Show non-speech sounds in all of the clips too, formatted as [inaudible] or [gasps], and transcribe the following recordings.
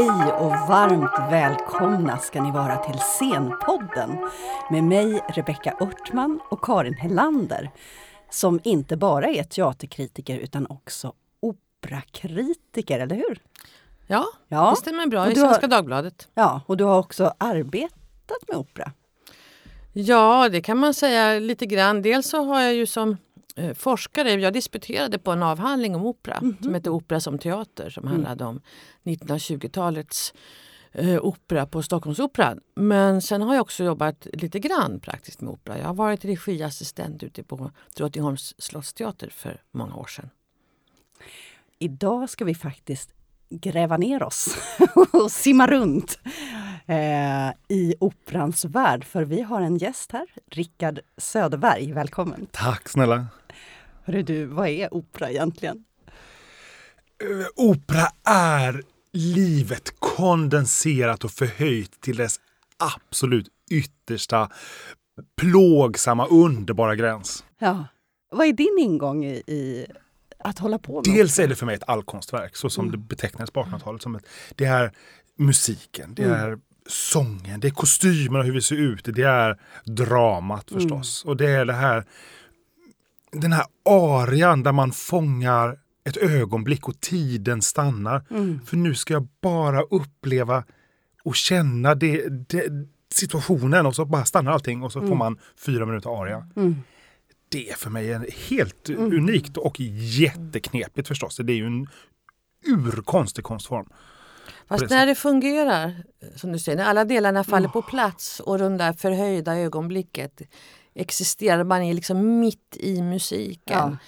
Hej och varmt välkomna ska ni vara till Scenpodden med mig Rebecka Örtman och Karin Hellander som inte bara är teaterkritiker utan också operakritiker, eller hur? Ja, Ja. det stämmer bra Och i du har- Svenska Dagbladet. Ja, och du har också arbetat med opera. Ja, det kan man säga lite grann. Dels så har jag ju som forskare, jag disputerade på en avhandling om opera som heter Opera som teater som handlade om 1920-talets eh, opera på Stockholmsoperan. Men sen har jag också jobbat lite grann praktiskt med opera. Jag har varit regiassistent ute på Drottningholms slottsteater för många år sedan. Idag ska vi faktiskt gräva ner oss [laughs] och simma runt eh, i operans värld. För vi har en gäst här, Rickard Söderberg. Välkommen! Tack snälla. Hörru du, vad är opera egentligen? Eh, Opera är livet kondenserat och förhöjt till dess absolut yttersta plågsamma, underbara gräns. Ja. Vad är din ingång i, i att hålla på med Dels är det för mig ett allkonstverk, så som det betecknades på 1800-talet. Som ett, det är musiken, det är sången, det är kostymerna och hur vi ser ut, det är dramat förstås. Och det är det här, den här arian där man fångar ett ögonblick och tiden stannar. För nu ska jag bara uppleva och känna det, det, situationen och så bara stannar allting och så får man fyra minuter aria. Det är för mig är helt unikt och jätteknepigt förstås. Det är ju en urkonstig konstform. Fast det när det fungerar, som du säger, när alla delarna faller på plats och det där förhöjda ögonblicket existerar, man är liksom mitt i musiken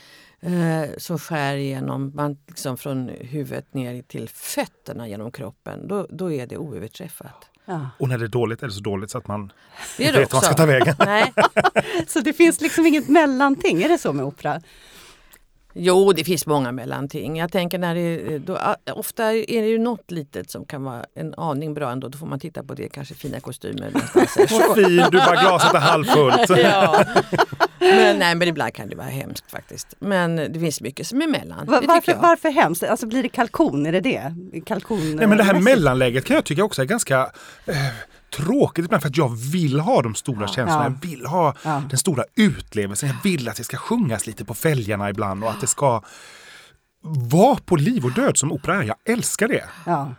eh, som skär igenom man liksom från huvudet ner till fötterna genom kroppen, då, då är det oöverträffat. Ja. Och när det är dåligt är det så dåligt så att man inte vet vart man ska ta vägen. Nej. [laughs] Så det finns liksom inget mellanting, är det så med opera? Jo, det finns många mellanting. Jag tänker när det, då, ofta är det ju något litet som kan vara en aning bra ändå. Då får man titta på det, kanske fina kostymer. Så [laughs] fin, du bara glaset är halvfullt. [laughs] ja. men, nej, men ibland kan det vara hemskt faktiskt. Men det finns mycket som är mellan. Va- varför, varför hemskt? Alltså blir det kalkon? Är det det? Kalkon Nej, men det här mässigt? mellanläget kan jag tycka också är ganska eh, tråkigt ibland för att jag vill ha de stora känslorna. Ja. Jag vill ha Ja. den stora utlevelsen. Jag vill att det ska sjungas lite på fälgarna ibland och att det ska vara på liv och död som opera är. Jag älskar det. Ja.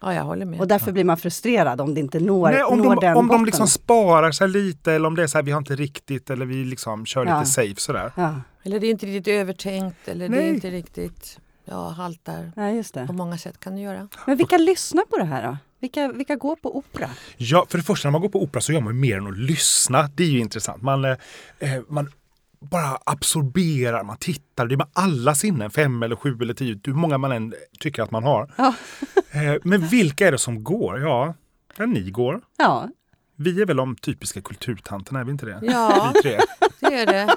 Ja, jag håller med. Och därför blir man frustrerad om det inte når, Nej, om når de, den om de botten. liksom sparar sig lite eller om det är så här vi har inte riktigt eller vi liksom kör Ja. lite safe sådär. Ja, Eller det är inte riktigt övertänkt eller det Nej. är inte riktigt ja, haltar. nej, just det. På många sätt kan det göra. Men vilka lyssnar på det här då? Vilka, vilka går på opera? Ja, för det första när man går på opera så gör man mer än att lyssna. Det är ju intressant. Man, eh, eh, man bara absorberar, man tittar. Det är med alla sinnen, fem eller sju eller tio, hur många man än tycker att man har. Ja. [laughs] Eh, men vilka är det som går? Ja, ja, ni går. Ja, Vi är väl de typiska kulturtanterna, är vi inte det? Ja, Vi tre. det är det.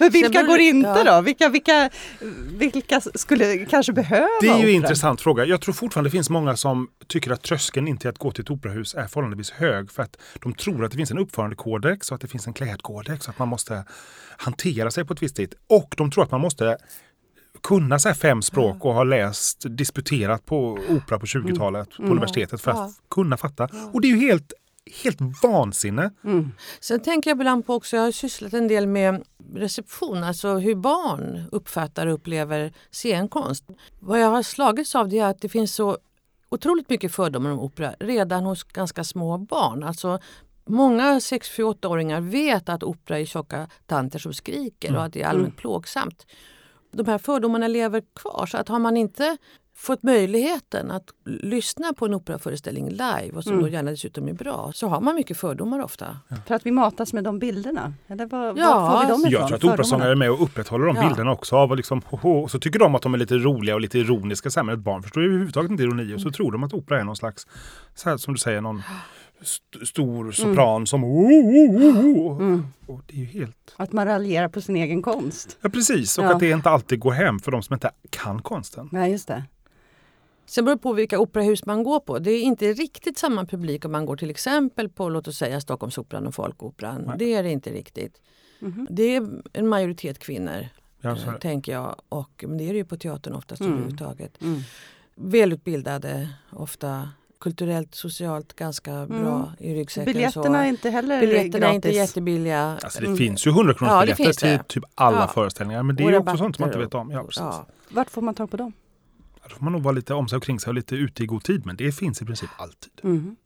Men vilka går inte ja. då? Vilka, vilka, vilka skulle kanske behöva Det är ju en intressant fråga. Jag tror fortfarande det finns många som tycker att tröskeln in till att gå till ett operahus är förhållandevis hög för att de tror att det finns en uppförandekodex och att det finns en klädkodex och att man måste hantera sig på ett visst sätt. Och de tror att man måste kunna så här fem språk och ha läst, disputerat på opera på 20-talet på universitetet för att Ja. kunna fatta. Och det är ju helt, helt vansinne. Sen tänker jag ibland på också, jag har sysslat en del med reception, alltså hur barn uppfattar och upplever scenkonst. Vad jag har slagits av det är att det finns så otroligt mycket fördomar om opera redan hos ganska små barn. Alltså Många 6-8-åringar vet att opera är tjocka tanter som skriker och att det är allmänt plågsamt. De här fördomarna lever kvar. Så att har man inte fått möjligheten att lyssna på en operaföreställning live och som då gärna dessutom är bra så har man mycket fördomar ofta. För att vi matas med de bilderna? Eller var, Ja, var får vi dem ifrån? Jag tror att operasångare är med och upprätthåller de Ja. bilderna också. Av liksom, och så tycker de att de är lite roliga och lite ironiska. Så här, men ett barn förstår ju överhuvudtaget inte ironi. Och så tror de att opera är någon slags, så här, som du säger, någon st- stor sopran som... Oh, oh, oh, oh. Och det är ju helt... Att man raljerar på sin egen konst? Ja precis, och Ja. att det inte alltid går hem för de som inte kan konsten. Nej, just det. Sen beror det på vilka operahus man går på. Det är inte riktigt samma publik om man går till exempel på låt oss säga Stockholmsoperan och Folkoperan. Nej. Det är det inte riktigt. Mhm. Det är en majoritet kvinnor, Ja, så är det. tänker jag. Och, men det är det ju på teatern oftast Mm. överhuvudtaget. Mm. välutbildade, ofta kulturellt, socialt ganska bra i ryggsäcken. Biljetterna är inte heller Biljetterna är inte gratis. jättebilliga. Alltså det finns ju 100 kronors Ja, det biljetter finns till typ alla Ja. föreställningar. Men det är Och ju också sånt som man inte vet om. Ja, precis. Ja. Vart får man tag på dem? Då får man nog vara lite om sig och kring sig och lite ute i god tid. Men det finns i princip alltid. Mm.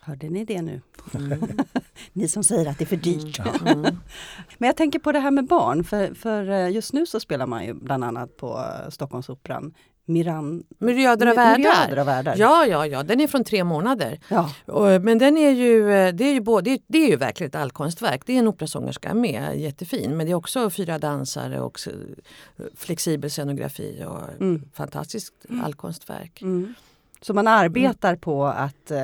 Hörde ni det nu? Mm. [laughs] Ni som säger att det är för dyrt. Mm. [laughs] Men jag tänker på det här med barn, för, för eh, just nu så spelar man ju bland annat på eh, Stockholmsoperan Miran... Myriader av världar. Ja, ja, ja, den är från tre månader. Ja. Men den är ju, eh, det är ju, både, det är- ju verkligen ett allkonstverk. Det är en operasångerska med, jättefin. Men det är också fyra dansare och flexibel scenografi och Mm. fantastiskt allkonstverk. Mm. Så man arbetar på att eh,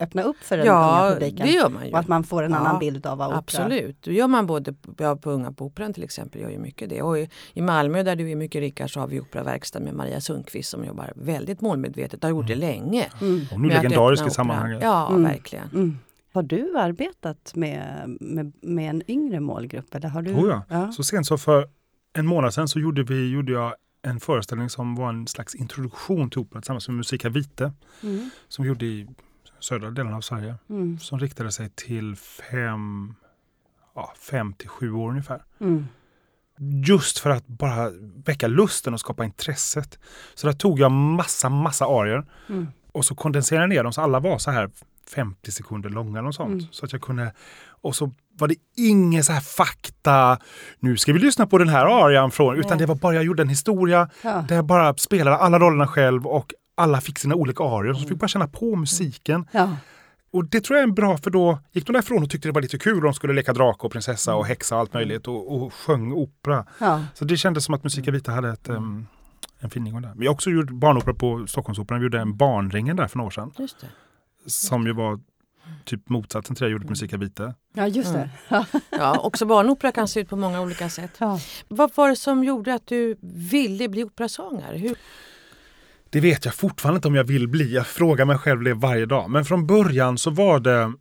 öppna upp för den unga Ja, publiken? det gör man ju. Och att man får en Ja, annan bild av vad opera Absolut, då gör man både ja, på Unga på Operan till exempel, gör ju mycket det. Och i, i Malmö där du är mycket Rickard så har vi operaverkstad med Maria Sundqvist som jobbar väldigt målmedvetet, har gjort det länge. Mm. Och nu med att legendarisk i sammanhanget. Ja, Mm. verkligen. Mm. Har du arbetat med, med, med en yngre målgrupp? Eller har du, Tror jag. Ja. Så sent som för en månad sedan så gjorde, vi, gjorde jag en föreställning som var en slags introduktion till operan tillsammans med Musika Vite Mm. som vi gjorde i södra delen av Sverige. Mm. Som riktade sig till fem, ja, fem till sju år ungefär. Mm. Just för att bara väcka lusten och skapa intresset. Så där tog jag massa, massa arior Mm. och så kondenserade jag ner dem så alla var så här 50 sekunder långa något sånt. Mm. Så att jag kunde, och så var det ingen så här fakta, nu ska vi lyssna på den här arian från, utan Nej. det var bara, jag gjorde en historia Ja. där jag bara spelade alla rollerna själv och alla fick sina olika arior. Så fick bara känna på musiken. Ja. Och det tror jag är bra för då gick de därifrån och tyckte det var lite kul. De skulle leka drake och prinsessa och häxa och allt möjligt och, och sjöng opera. Ja. Så det kändes som att Musika Vita hade ett, em, en fin ingång där. Vi har också gjort barnopera på Stockholmsoperan. Vi gjorde en Barnringen där för några år sedan. Som ju var typ motsatsen till det jag gjorde på Musika Vita. ja, just det. Ja. Ja, också barnopera kan se ut på många olika sätt. Ja. Vad var det som gjorde att du ville bli operasångare? Hur? Det vet jag fortfarande inte om jag vill bli. Jag frågar mig själv det varje dag. Men från början så var det,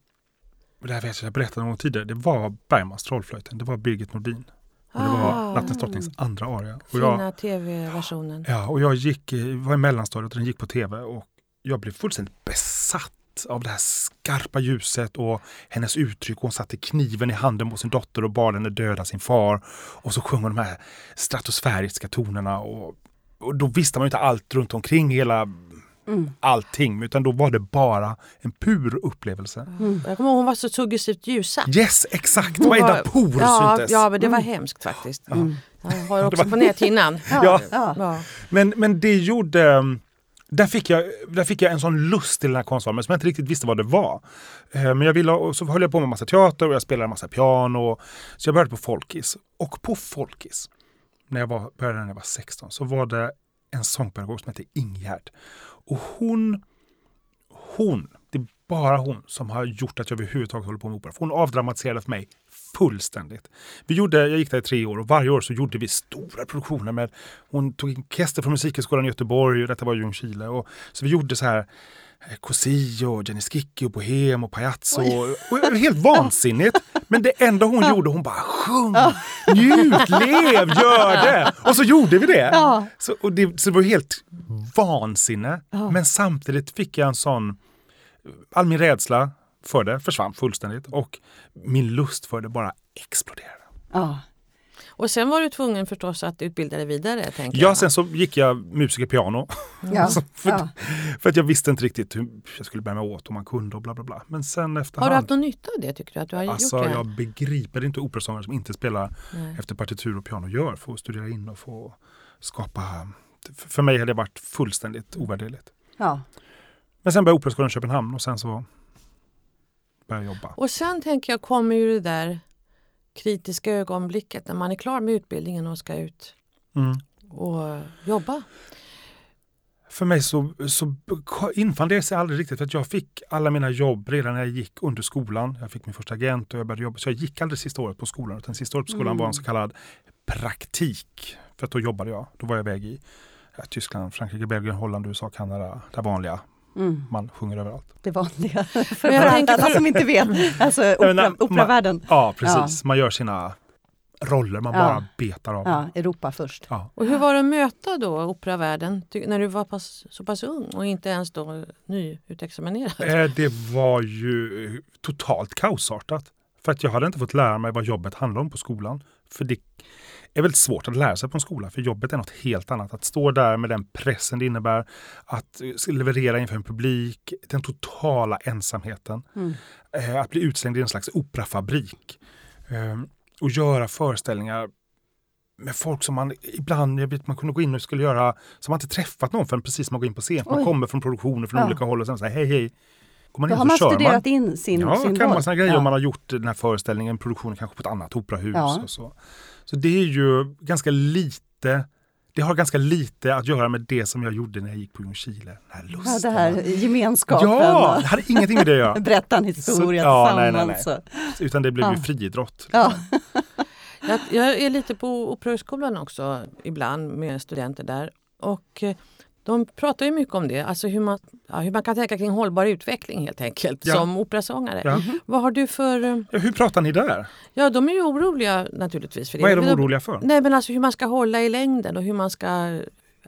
det här vet jag, jag berättade någon gång tidigare, det var Bergmans Trollflöjten. Det var Birgit Nordin. Och det var Ah. Nattens drottnings andra aria. Och jag, Fina tv-versionen. ja, och jag gick, i- var i mellanstadiet och den gick på tv och jag blev fullständigt besatt av det här skarpa ljuset och hennes uttryck. Hon satte kniven i handen på sin dotter och bad henne döda sin far. Och så sjöng hon de här stratosfäriska tonerna och, och då visste man inte allt runt omkring hela Mm. allting, utan då var det bara en pur upplevelse. Mm. Jag kommer ihåg hon var så suggestivt ljussatt. Yes, exakt! Hon Varenda var- por ja, syntes. Ja, men det var Mm. hemskt faktiskt. Mm. Jag har [laughs] också på näthinnan. Ja. Ja. Ja. Men, men det gjorde... Där fick, jag, där fick jag en sån lust till den här konstformen som jag inte riktigt visste vad det var. Eh, men jag ville, och så höll jag på med massa teater och jag spelade massa piano. Så jag började på Folkis. Och på Folkis, när jag var, började när jag var 16, så var det en sångpedagog som hette Ingegärd. Och hon, hon, det är bara hon som har gjort att jag överhuvudtaget håller på med opera. För hon avdramatiserade för mig fullständigt. Vi gjorde, jag gick där i tre år och varje år så gjorde vi stora produktioner med, hon tog in orkester från Musikhögskolan i Göteborg och detta var Ljungskile. Och, så vi gjorde så här eh, Cosillo, Jenny Skicki och Bohem och Pajazzo. Och, och helt [laughs] vansinnigt. Men det enda hon gjorde, hon bara sjung, njut, lev, gör det! Och så gjorde vi det. Ja. Så, och det, så det var helt vansinne. Ja. Men samtidigt fick jag en sån... All min rädsla för det försvann fullständigt och min lust för det bara exploderade. Ja. Och sen var du tvungen förstås att utbilda dig vidare. Tänker Ja, jag. sen så gick jag musikerpiano. Ja. [laughs] För, Ja. för att jag visste inte riktigt hur jag skulle bära mig åt om man kunde och bla bla bla. Men sen Har efterhand... du haft någon nytta av det tycker du? Att du har Alltså gjort det? jag begriper inte operasångare som inte spelar Nej. efter partitur och piano gör. Få studera in och få skapa... För för mig har det varit fullständigt ovärderligt. Ja. Men sen började Operaskolan i Köpenhamn och sen så började jag jobba. Och sen tänker jag kommer ju det där kritiska ögonblicket när man är klar med utbildningen och ska ut Mm. och jobba. För mig så, så infann det sig aldrig riktigt för att jag fick alla mina jobb redan när jag gick under skolan. Jag fick min första agent och jag började jobba. Så jag gick aldrig sista året på skolan utan sista året på skolan Mm. var en så kallad praktik. För att då jobbade jag. Då var jag iväg i Tyskland, Frankrike, Belgien, Holland, USA, Kanada. Det vanliga. Mm. Man sjunger överallt. Det vanliga. [laughs] För, Men jag för tänker alla som inte vet. Alltså [laughs] opera, operavärlden. Ja, precis. Man gör sina roller man Ja. bara betar av. Ja, Europa först. Ja. Och hur var det att möta då operavärlden när du var pass, så pass ung och inte ens då nyutexaminerad? Eh, Det var ju totalt kaosartat. För att jag hade inte fått lära mig vad jobbet handlar om på skolan. För det är väldigt svårt att lära sig på en skola, för jobbet är något helt annat. Att stå där med den pressen det innebär, att leverera inför en publik, den totala ensamheten. Mm. Eh, Att bli utslängd i en slags operafabrik. Eh, Och göra föreställningar med folk som man ibland, jag vet man kunde gå in och skulle göra, som man inte träffat någon förrän precis man går in på scen. Man Oj. kommer från produktioner från Ja. olika håll och sen säger hej hej. Går man Då in har man kör studerat man. in sin, Ja, sin kan roll. man grejer Ja. om man har gjort den här föreställningen, produktionen kanske på ett annat operahus. Ja. Och så. så det är ju ganska lite, det har ganska lite att göra med det som jag gjorde när jag gick på Ljungskile. Den här Ja, lusten. det här gemenskapen. Ja, det hade ingenting med det att göra. [laughs] Berätta en historia Så- ja, nej, nej, tillsammans. och- Utan det blev ju Ja. friidrott. Ja. [laughs] Jag, jag är lite på Operahögskolan också ibland med studenter där. Och eh, de pratar ju mycket om det, alltså hur man, ja, hur man kan tänka kring hållbar utveckling helt enkelt Ja. som operasångare. Ja. Vad har du för... eh, Ja, Hur pratar ni där? Ja, de är ju oroliga naturligtvis. För det. Vad är de oroliga för? Nej, men alltså hur man ska hålla i längden och hur man ska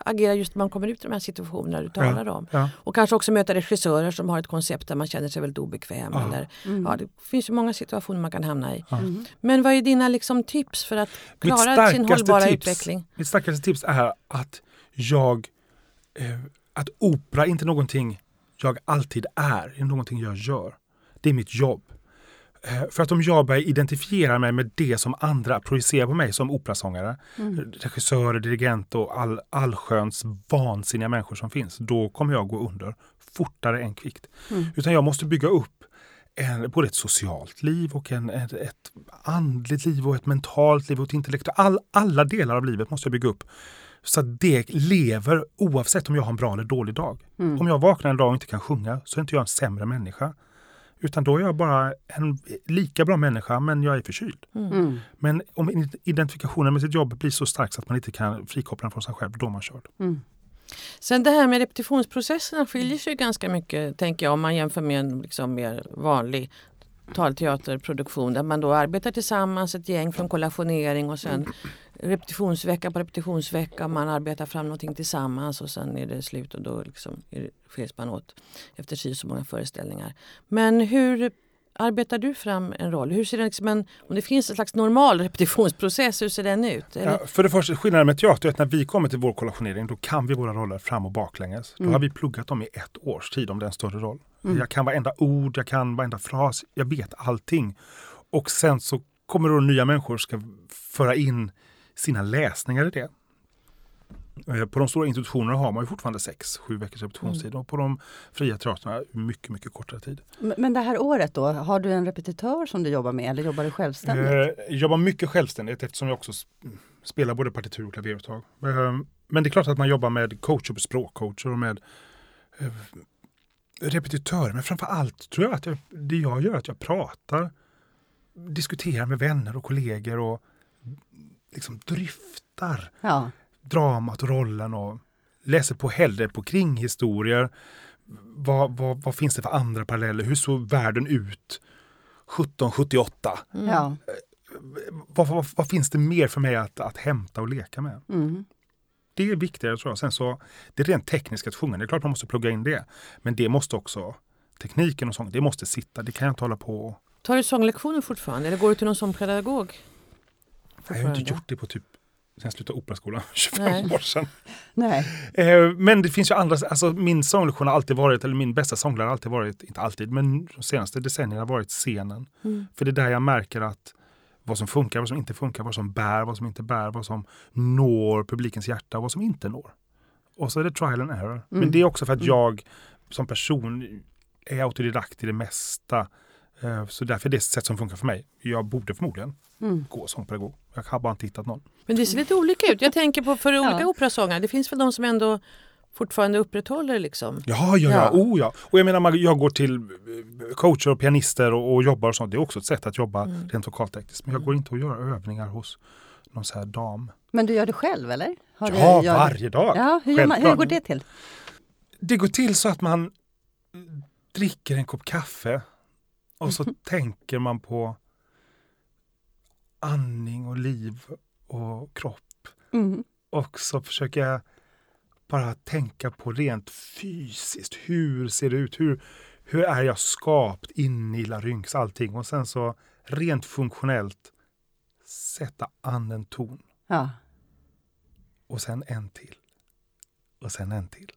agera just när man kommer ut i de här situationerna du talar om. Ja. Och kanske också möta regissörer som har ett koncept där man känner sig väldigt obekväm. Ja. Eller, Mm. ja, det finns ju många situationer man kan hamna i. Ja. Mm. Men vad är dina liksom, tips för att klara sin hållbara tips- utveckling? Mitt starkaste tips är att jag, att opera är inte någonting jag alltid är, det är någonting jag gör. Det är mitt jobb. Eh, för att om jag börjar identifiera mig med det som andra projicerar på mig som operasångare, Mm. regissörer, dirigent och all, allsköns vansinniga människor som finns, då kommer jag gå under fortare än kvickt. Mm. Utan jag måste bygga upp en, både ett socialt liv och en, ett, ett andligt liv och ett mentalt liv och ett intellektuellt. All, alla delar av livet måste jag bygga upp så att det lever oavsett om jag har en bra eller dålig dag. Mm. Om jag vaknar en dag och inte kan sjunga så är inte jag en sämre människa. Utan då är jag bara en lika bra människa men jag är förkyld. Mm. Men om identifikationen med sitt jobb blir så stark så att man inte kan frikoppla den från sig själv, då är man körd. Mm. Sen det här med repetitionsprocesserna skiljer sig ganska mycket tänker jag om man jämför med en liksom, mer vanlig talteaterproduktion där man då arbetar tillsammans, ett gäng från kollationering och sen repetitionsvecka på repetitionsvecka. Man arbetar fram någonting tillsammans och sen är det slut och då liksom skiljs man åt efter si så många föreställningar. Men hur arbetar du fram en roll? Hur ser den, liksom en, om det finns en slags normal repetitionsprocess, hur ser den ut? Ja, för det första, skillnaden med teater är att när vi kommer till vår kollationering då kan vi våra roller fram och baklänges. Då Mm. har vi pluggat dem i ett års tid om det är en större roll. Mm. Jag kan varenda ord, jag kan varenda fras, jag vet allting. Och sen så kommer då nya människor ska föra in sina läsningar i det. Eh, På de stora institutionerna har man ju fortfarande sex, sju veckors repetitionstid Mm. och på de fria teatrarna mycket, mycket kortare tid. Men- det här året då, har du en repetitör som du jobbar med eller jobbar du självständigt? Eh, Jag jobbar mycket självständigt eftersom jag också spelar både partitur och klaveruttag. Eh, Men det är klart att man jobbar med coacher, språkcoacher och med eh, repetitörer. Men framför allt tror jag att jag, det jag gör är att jag pratar, diskuterar med vänner och kollegor och liksom dryftar Ja. dramat och rollen och läser på hellre på kringhistorier. Vad, vad, vad finns det för andra paralleller? Hur såg världen ut 1778? Mm. ja. vad, vad, vad finns det mer för mig att, att hämta och leka med? Mm. Det är viktigare tror jag. Sen så, det är rent tekniskt att sjunga, det är klart man måste plugga in det. Men det måste också, tekniken och sånt, det måste sitta. Det kan jag inte hålla på. Tar du sånglektioner fortfarande eller går du till någon som pedagog? Jag har inte gjort det på typ sen jag slutade operaskolan, 25 Nej. år sedan. Nej. Eh, men det finns ju andra, alltså min sånglektion har alltid varit, eller min bästa sånglärare har alltid varit, inte alltid, men de senaste decennierna har varit scenen. Mm. För det är där jag märker att vad som funkar, vad som inte funkar, vad som bär, vad som inte bär, vad som når publikens hjärta och vad som inte når. Och så är det trial and error. Mm. Men det är också för att Mm. jag som person är autodidakt i det mesta. Eh, Så därför är det ett sätt som funkar för mig. Jag borde förmodligen Mm. gå sångpedagog. Jag har bara inte hittat någon. Men det ser lite olika ut. Jag tänker på för olika Ja. operasångare. Det finns väl de som ändå fortfarande upprätthåller liksom. Ja, ja, Ja. ja. Oh, ja. Och jag menar, man- jag går till eh, coacher och pianister och, och jobbar och sånt. Det är också ett sätt att jobba Mm. rent vokaltekniskt. Men jag går inte och gör övningar hos någon så här dam. Men du gör det själv eller? Har du, ja, gör- varje dag. Ja, hur, gör man, hur går det till? Det går till så att man dricker en kopp kaffe och så [laughs] tänker man på andning och liv och kropp. Mm. Och så försöker jag bara tänka på rent fysiskt. Hur ser det ut? Hur, hur är jag skapt in i larynx, allting. Och sen så rent funktionellt sätta an en ton. Ja. Och sen en till. Och sen en till.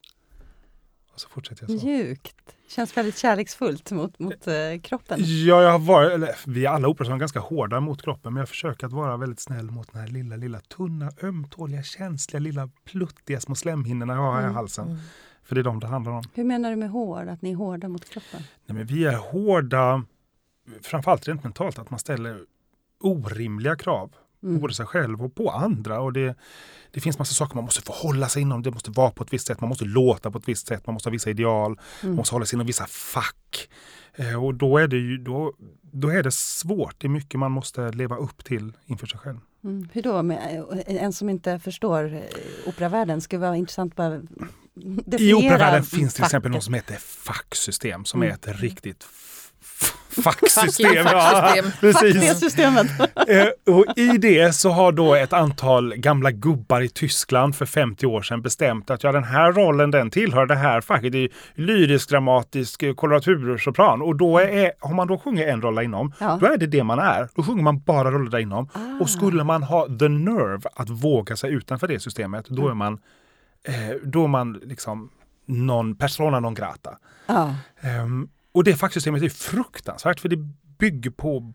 Och så fortsätter jag så. Mjukt. Känns väldigt kärleksfullt mot, mot eh, kroppen. Ja, jag har varit, eller, vi är alla operasångare ganska hårda mot kroppen, men jag försöker att vara väldigt snäll mot den här lilla, lilla tunna, ömtåliga, känsliga, lilla pluttiga små slemhinnorna jag har i Mm, halsen. Mm. För det är de det handlar om. Hur menar du med hård? Att ni är hårda mot kroppen? Nej, men vi är hårda, framförallt rent mentalt, att man ställer orimliga krav Mm. både sig själv och på andra. Och det, det finns massa saker man måste förhålla sig inom. Det måste vara på ett visst sätt, man måste låta på ett visst sätt, man måste ha vissa ideal, man Mm. måste hålla sig inom vissa fack. Eh, och då är, det ju, då, då är det svårt. Det är mycket man måste leva upp till inför sig själv. Mm. Hur då? Med, eh, en som inte förstår eh, operavärlden, skulle vara intressant bara I operavärlden finns till exempel facket. något som heter facksystem, som Mm. är ett riktigt facksystem. Ja, facksystem. Det precis. systemet! [laughs] Eh, och I det så har då ett antal gamla gubbar i Tyskland för 50 år sedan bestämt att ja, den här rollen den tillhör det här facket. Det är lyrisk, dramatisk, eh, koloratursopran. Och då är, om man då sjunger en roll där inom, Ja. då är det det man är. Då sjunger man bara roller där inom. Ah. Och skulle man ha the nerve att våga sig utanför det systemet, då är man, eh, då är man liksom någon persona non grata. Ja. Ehm, och det facksystemet är fruktansvärt för det bygger på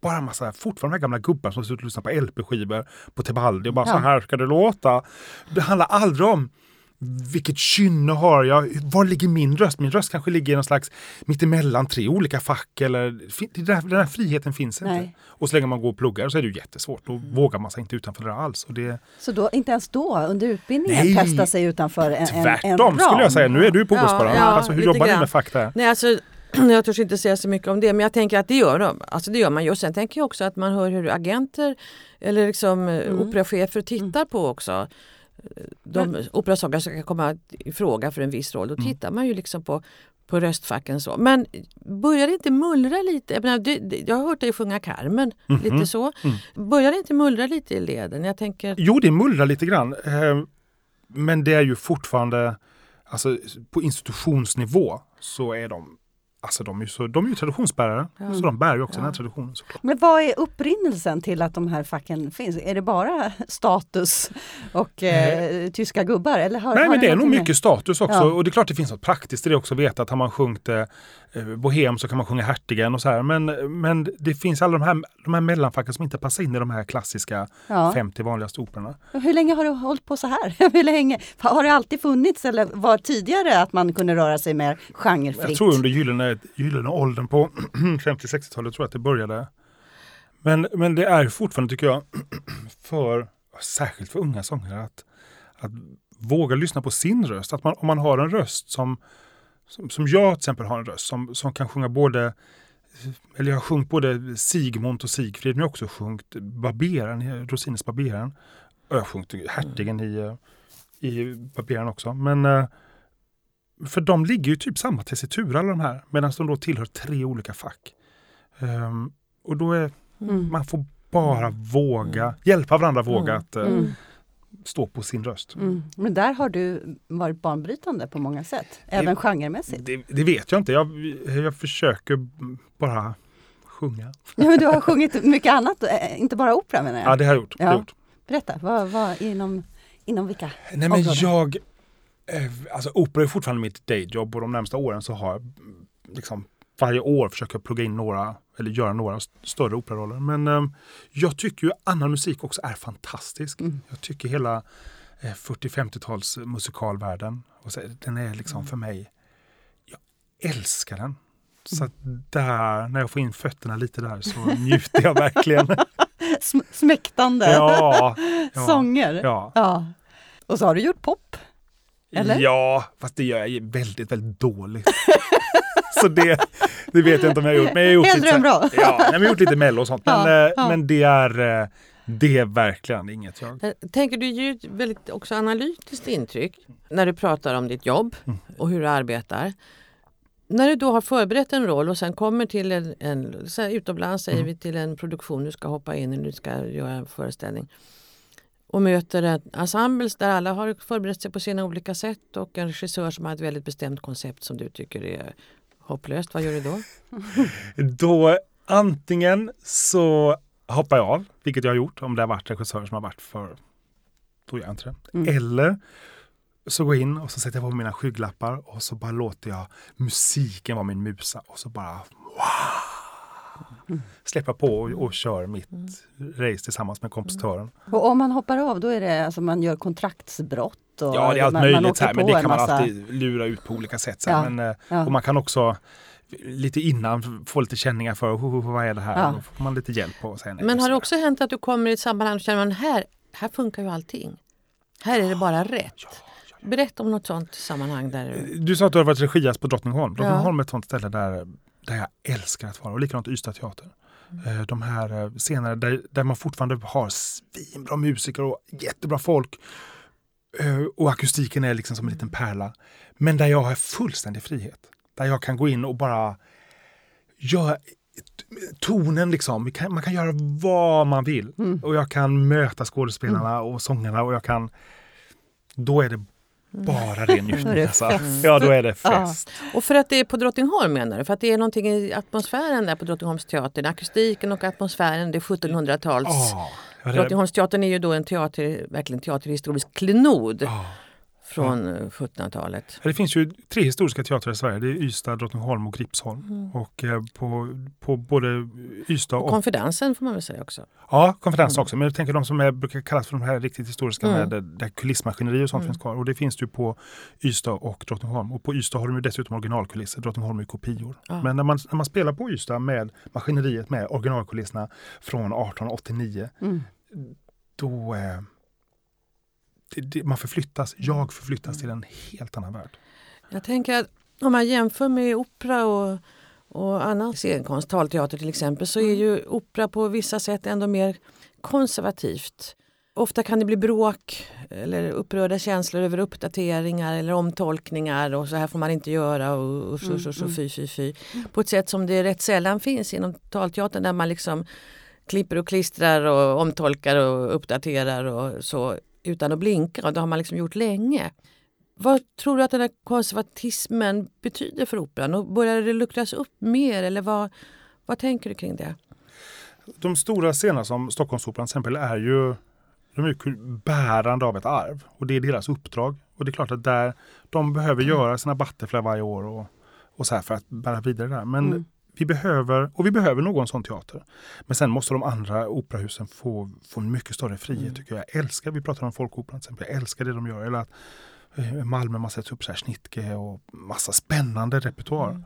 bara massa, fortfarande de här gamla gubbar som sitter och lyssnar på LP-skivor på Tebaldi och bara Ja. så här ska det låta. Det handlar aldrig om vilket kynne har jag? Var ligger min röst? Min röst kanske ligger i någon slags mittemellan tre olika fack. Eller, fin- det där, den här friheten finns inte. Nej. Och så länge man går och pluggar så är det ju jättesvårt. Då vågar man sig inte utanför det alls. Och det, Så då, inte ens då, under utbildningen, Nej. testa sig utanför en, en, en tvärtom skulle jag säga. Nu är du på Ja, Opusparan. ja, alltså, hur jobbar ni grann. med fack där? Nej, alltså, [clears throat] jag törs inte säga så mycket om det men jag tänker att det gör de. Alltså det gör man ju. Och sen tänker jag också att man hör hur agenter eller liksom Mm. operachefer tittar på också. De operasångare som kan komma i fråga för en viss roll. Då Mm. tittar man ju liksom på, på röstfacken så. Men börjar det inte mullra lite? Jag, menar, det, det, jag har hört dig sjunga Carmen, Mhm. lite så. Mm. Börjar det inte mullra lite i leden? Jag tänker, Jo, det mullrar lite grann. Eh, Men det är ju fortfarande, alltså på institutionsnivå så är de, alltså de är ju, så, de är ju traditionsbärare. Ja. Så de bär ju också den Ja. här traditionen såklart. Men vad är upprinnelsen till att de här facken finns? Är det bara status och eh, tyska gubbar? Eller har, Nej har men det är nog någonting med- mycket status också. Ja. Och det är klart det finns något praktiskt i det också. Veta att har man sjungit eh, Bohem så kan man sjunga Hertigen och så här. Men, men det finns alla de här, de här mellanfacken som inte passar in i de här klassiska Ja. 50 vanligaste operorna. Hur länge har du hållit på så här? [laughs] Hur länge? Har det alltid funnits eller var tidigare att man kunde röra sig mer genrefritt? Jag tror under gyllene, gyllene åldern på [clears throat] 50-60-talet tror jag att det började. Men, men det är fortfarande tycker jag, [clears throat] för, särskilt för unga sångare, att, att våga lyssna på sin röst. Att man, om man har en röst som, som, som jag till exempel har en röst som, som kan sjunga både eller jag har sjungit både Sigmund och Sigfrid, men jag har också sjungit Barberaren, Rosines Barberaren. Och jag har sjungit Hertigen i, i Barberaren också. Men eh, för de ligger ju typ samma tessitur alla de här, medan de då tillhör tre olika fack. Ehm, och då är, Mm. man får bara våga, hjälpa varandra våga Mm. att eh, Mm. Stå på sin röst. Mm. Men där har du varit banbrytande på många sätt, även genremässigt. Det, det vet jag inte, jag, jag försöker bara sjunga. Ja, men du har sjungit mycket annat, eh, inte bara opera menar jag. Ja, det har jag gjort. Det har Ja. jag gjort. Berätta, vad, vad, inom, inom vilka Nej men områden? jag, eh, alltså opera är fortfarande mitt dayjob och de närmsta åren så har jag liksom varje år försöker jag plugga in några eller göra några st- större operaroller. Men eh, jag tycker ju annan musik också är fantastisk. Mm. Jag tycker hela eh, 40-50-tals musikalvärlden, och så, den är liksom för mig, jag älskar den. Så att där, när jag får in fötterna lite där så njuter jag verkligen. [laughs] Sm- smäktande ja, ja, sånger. ja. Ja. Och så har du gjort pop. Eller? Ja, fast det gör jag väldigt, väldigt dåligt. [laughs] så det, det vet jag inte om jag har gjort. Men jag har gjort Hellre lite, än bra. Ja, nej, men jag har gjort lite mello och sånt. Men, Ja, eh, ja. men det, är, eh, det är verkligen inget jag... Jag tänker du ger ju ett väldigt också analytiskt intryck när du pratar om ditt jobb Mm. och hur du arbetar. när du då har förberett en roll och sen kommer till en, en så här, utomlands säger vi till en produktion du ska hoppa in i, du ska göra en föreställning och möter en ensemble där alla har förberett sig på sina olika sätt och en regissör som har ett väldigt bestämt koncept som du tycker är hopplöst. Vad gör du då? [laughs] Då antingen så hoppar jag av, vilket jag har gjort om det har varit regissörer som har varit för... Då gör jag inte det. Mm. Eller så går jag in och så sätter jag på mina skygglappar och så bara låter jag musiken vara min musa och så bara wow! Släppa på och, och kör mitt race tillsammans med kompositören. Och om man hoppar av då är det alltså man gör kontraktsbrott? Och Ja, det är allt man, man möjligt åker här, men det kan man massa- alltid lura ut på olika sätt. Så här. Ja, Men, eh, ja. Och man kan också lite innan få lite känningar för vad är det här? Ja. Då får man lite hjälp på och säga nej. Men har det så. också hänt att du kommer i ett sammanhang och känner man här, här funkar ju allting. Här är det bara rätt. Berätta om något sånt sammanhang där Du sa att du har varit regias på Drottningholm. Ja. Drottningholm är ett sånt ställe där, där jag älskar att vara. Och likadant Ystad teater. Mm. Eh, De här eh, scenerna där, där man fortfarande har svinbra musiker och jättebra folk. Eh, Och akustiken är liksom som en liten pärla. Men där jag har fullständig frihet. Där jag kan gå in och bara göra tonen liksom. Man kan göra vad man vill. Mm. Och jag kan möta skådespelarna och sångarna och jag kan... Då är det bara ren fest. Ja, då är det Ja. fest. Och för att det är på Drottningholm menar du? För att det är någonting i atmosfären där på Drottningholms teater. Akustiken och atmosfären, det är 1700-tals. Ja, ja, det- Drottningholmsteatern är ju då en teater, verkligen teaterhistorisk klenod ja. Från eh, 1700-talet. Det finns ju tre historiska teatrar i Sverige. Det är Ystad, Drottningholm och Gripsholm. Mm. Och eh, på, på både Ystad Och och... konfidensen får man väl säga också. Ja, konferenser också. Men jag tänker de som är, brukar kallas för de här riktigt historiska Mm. med där- kulissmaskineri och sånt Mm. finns kvar. Och det finns ju på Ystad och Drottningholm. Och på Ystad har de ju dessutom originalkulisser. Drottningholm är ju kopior. Ja. Men när man, när man spelar på Ystad med maskineriet med originalkulisserna från 1889 Mm. då eh, det, det, man förflyttas, jag förflyttas till en helt annan värld. Jag tänker att om man jämför med opera och, och annan scenkonst, talteater till exempel, så är ju opera på vissa sätt ändå mer konservativt. Ofta kan det bli bråk eller upprörda känslor över uppdateringar eller omtolkningar och så här får man inte göra och usch, usch, usch, fy, fy, fy. På ett sätt som det rätt sällan finns inom talteatern där man liksom klipper och klistrar och omtolkar och uppdaterar och så utan att blinka och det har man liksom gjort länge. Vad tror du att den här konservatismen betyder för operan? Och börjar det luckras upp mer eller vad, vad tänker du kring det? De stora scenerna som Stockholmsoperan till exempel är ju de är ju bärande av ett arv och det är deras uppdrag. Och det är klart att där, de behöver göra sina Butterfly varje år och, och så här för att bära vidare där. Men Mm. Vi behöver, och vi behöver någon sån teater. Men sen måste de andra operahusen få, få en mycket större frihet Mm. tycker jag. Jag älskar, vi pratar om Folkoperan till exempel, jag älskar det de gör. Eller att eh, Malmö man sätter upp så här Schnittke och massa spännande repertoar. Mm.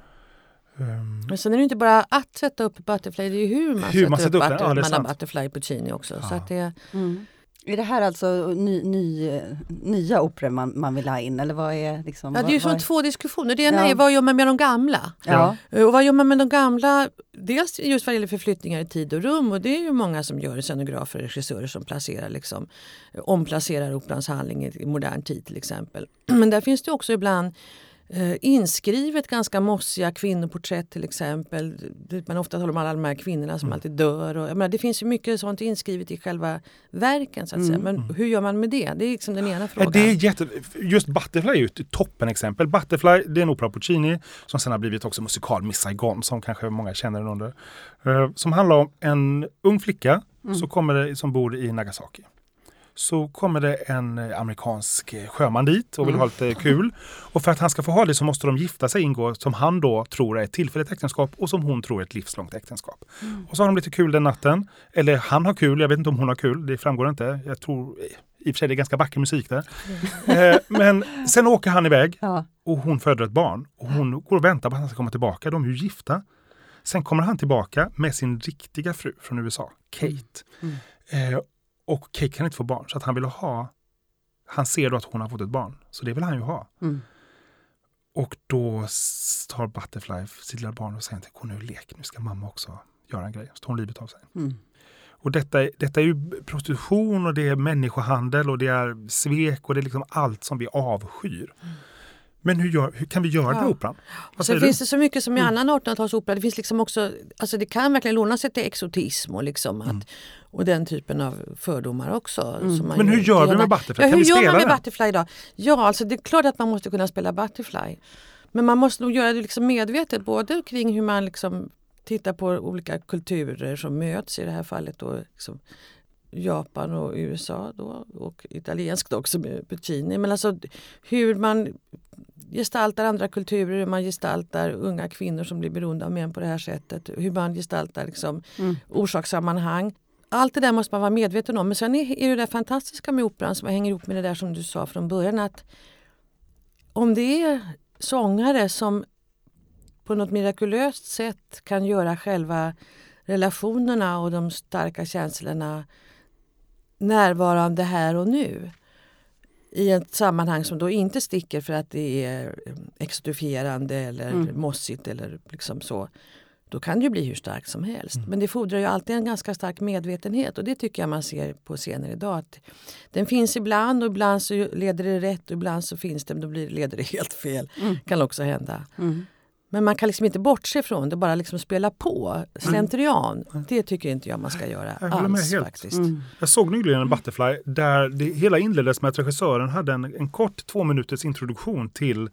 Um, Men sen är det inte bara att sätta upp Butterfly, det är ju hur man Hur sätter man sätter upp upp den, ja, Madame sant. Butterfly Puccini också. Så Ja. att det, Mm. Är det här alltså ny, ny, nya operor man, man vill ha in? Eller vad är liksom... ja, det är vad, som vad två diskussioner. Det ena Ja. är vad gör man med de gamla? Ja. Eh, Och vad gör man med de gamla? Dels just vad gäller förflyttningar i tid och rum och det är ju många som gör scenografer och regissörer som placerar liksom, omplacerar operans handling i, modern tid till exempel. [clears throat] Men där finns det också ibland inskrivet ganska mossiga kvinnoporträtt till exempel. Man ofta talar om alla de här kvinnorna som alltid dör. Och, jag menar, det finns ju mycket sånt inskrivet i själva verken. Så att säga. Men hur gör man med det? Det är liksom den ena frågan. det är jätte... Just Butterfly är ju ett toppenexempel. Butterfly det är en opera av Puccini som sen har blivit också musikal Miss Saigon som kanske många känner den under. Eh, som handlar om en ung flicka så kommer det, som bor i Nagasaki. Så kommer det en eh, amerikansk eh, sjöman dit och vill ha lite kul. Och för att han ska få ha det så måste de gifta sig ingå som han då tror är ett tillfälligt äktenskap och som hon tror är ett livslångt äktenskap. Och så har de lite kul den natten. Eller han har kul, jag vet inte om hon har kul, det framgår inte. Jag tror i och för sig det är ganska vacker musik där. Eh, Men sen åker han iväg Ja. och hon föder ett barn. Och hon går och väntar på att han ska komma tillbaka. De är ju gifta. Sen kommer han tillbaka med sin riktiga fru från USA, Kate. Mm. Eh, och Kate kan inte få barn så att han vill ha, han ser då att hon har fått ett barn. Så det vill han ju ha. Mm. Och då tar Butterfly sitt lilla barn och säger till gå nu lek, nu ska mamma också göra en grej. Så tar hon livet av sig. Mm. Och detta, detta är ju prostitution och det är människohandel och det är svek och det är liksom allt som vi avskyr. Men hur, gör, hur kan vi göra ja. här operan? Vad Sen finns det så mycket som i mm. annan 1800-talsopera. Det finns liksom också, alltså det kan verkligen låna sig till exotism och, liksom att, mm. och den typen av fördomar också. Mm. Men hur gör vi med Butterfly? Ja, kan hur vi gör spela man med den? Butterfly idag? Ja, alltså det är klart att man måste kunna spela Butterfly. Men man måste nog göra det liksom medvetet både kring hur man liksom tittar på olika kulturer som möts i det här fallet. Då, liksom Japan och USA då, och italienskt också med Puccini. Men alltså hur man gestaltar andra kulturer, hur man gestaltar unga kvinnor som blir beroende av män på det här sättet. Hur man gestaltar liksom, mm. orsakssammanhang. Allt det där måste man vara medveten om. Men sen är, är det där fantastiska med operan som hänger ihop med det där som du sa från början. att Om det är sångare som på något mirakulöst sätt kan göra själva relationerna och de starka känslorna närvarande här och nu i ett sammanhang som då inte sticker för att det är exotifierande eller mm. mossigt eller liksom så. Då kan det ju bli hur starkt som helst. Mm. Men det fordrar ju alltid en ganska stark medvetenhet och det tycker jag man ser på scener idag. Att den finns ibland och ibland så leder det rätt och ibland så finns den då leder det helt fel. Mm. kan också hända. Mm. Men man kan liksom inte bortse från det, bara liksom spela på. Slentrian, mm. det tycker inte jag man ska göra jag alls. Helt. faktiskt. Mm. Jag såg nyligen en Butterfly där det hela inleddes med att regissören hade en, en kort två minuters introduktion till,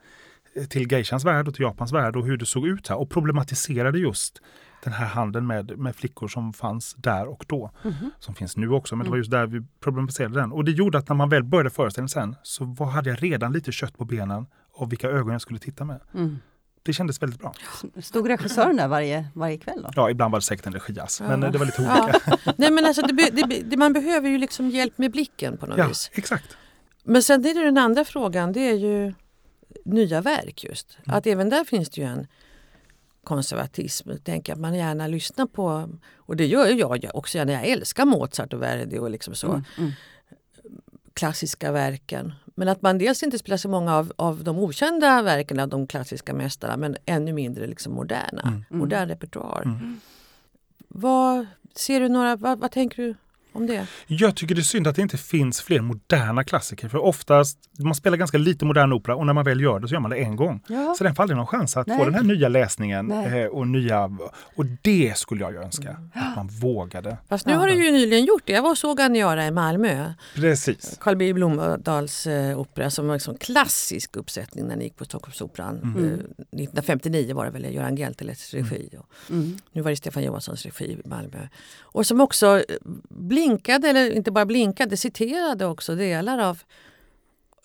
till geishans värld och till Japans värld och hur det såg ut här och problematiserade just den här handeln med, med flickor som fanns där och då. Mm. Som finns nu också, men det var mm. just där vi problematiserade den. Och det gjorde att när man väl började föreställningen sen så var, hade jag redan lite kött på benen av vilka ögon jag skulle titta med. Mm det kändes väldigt bra. Stod regissören där varje, varje kväll? Då? Ja, ibland var det säkert en regias, ja. men det var lite olika. Ja. [laughs] Nej, men alltså, det, det, det, man behöver ju liksom hjälp med blicken på något ja, vis. Exakt. Men sen är det den andra frågan, det är ju nya verk just. Mm. Att även där finns det ju en konservatism. Tänker att man gärna lyssnar på, och det gör jag också gärna. Jag älskar Mozart och Verdi och liksom så. Mm, mm. Klassiska verken. Men att man dels inte spelar så många av, av de okända verken av de klassiska mästarna men ännu mindre liksom moderna, mm. modern repertoar. Mm. Vad, ser du några, vad, vad tänker du om det? Jag tycker det är synd att det inte finns fler moderna klassiker. För oftast, man spelar ganska lite modern opera och när man väl gör det så gör man det en gång. Ja. Så den får aldrig någon chans att Nej. få den här nya läsningen eh, och nya... Och det skulle jag ju önska, mm. att man vågade. Fast nu har du ju nyligen gjort det. Jag var och såg Aniara i Malmö. Precis. Carl B Blomdahls eh, opera som var en sån klassisk uppsättning när ni gick på Stockholmsoperan. Mm. Eh, 1959 var det väl, Göran Gelteles regi. Mm. mm. Nu var det Stefan Johanssons regi i Malmö. Och som också eh, blinkade, eller inte bara blinkade, citerade också delar av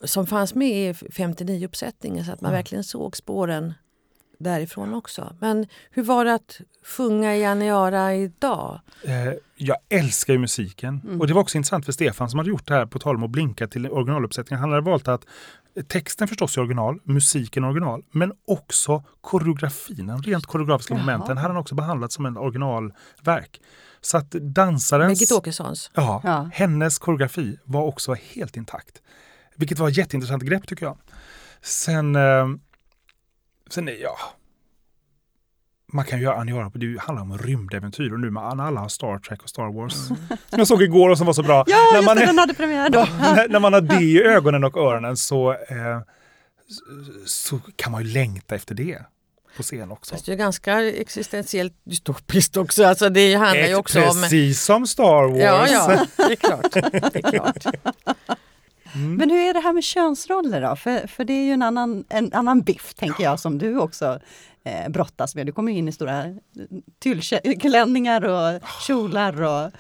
som fanns med i 59-uppsättningen så att man mm. verkligen såg spåren därifrån också. Men hur var det att sjunga i Aniara idag? Eh, jag älskar ju musiken. Mm. Och det var också intressant för Stefan som hade gjort det här på tal om att blinka till originaluppsättningen. Han hade valt att texten förstås är original, musiken är original, men också koreografin, de rent koreografiska Jaha. momenten hade han också behandlat som en originalverk. Så att dansarens... Birgit Åkessons? Ja, ja, hennes koreografi var också helt intakt. Vilket var ett jätteintressant grepp tycker jag. Sen, eh, sen ja, man kan ju göra Aniara, det handlar om rymdäventyr och nu med alla har Star Trek och Star Wars. Mm. [laughs] Jag såg igår och som var så bra. Ja, när man, det, den hade premiär då. [laughs] när, när, man har [laughs] det i ögonen och öronen så, eh, så kan man ju längta efter det på scen också. Fast det är ganska existentiellt dystopiskt också. Alltså det handlar ju också precis om... Precis som Star Wars. Ja, ja, det är klart. Det är klart. Mm. Men hur är det här med könsroller då? För, för det är ju en annan, en annan biff, tänker jag, som du också eh, brottas med. Du kommer in i stora tyllklänningar och kjolar och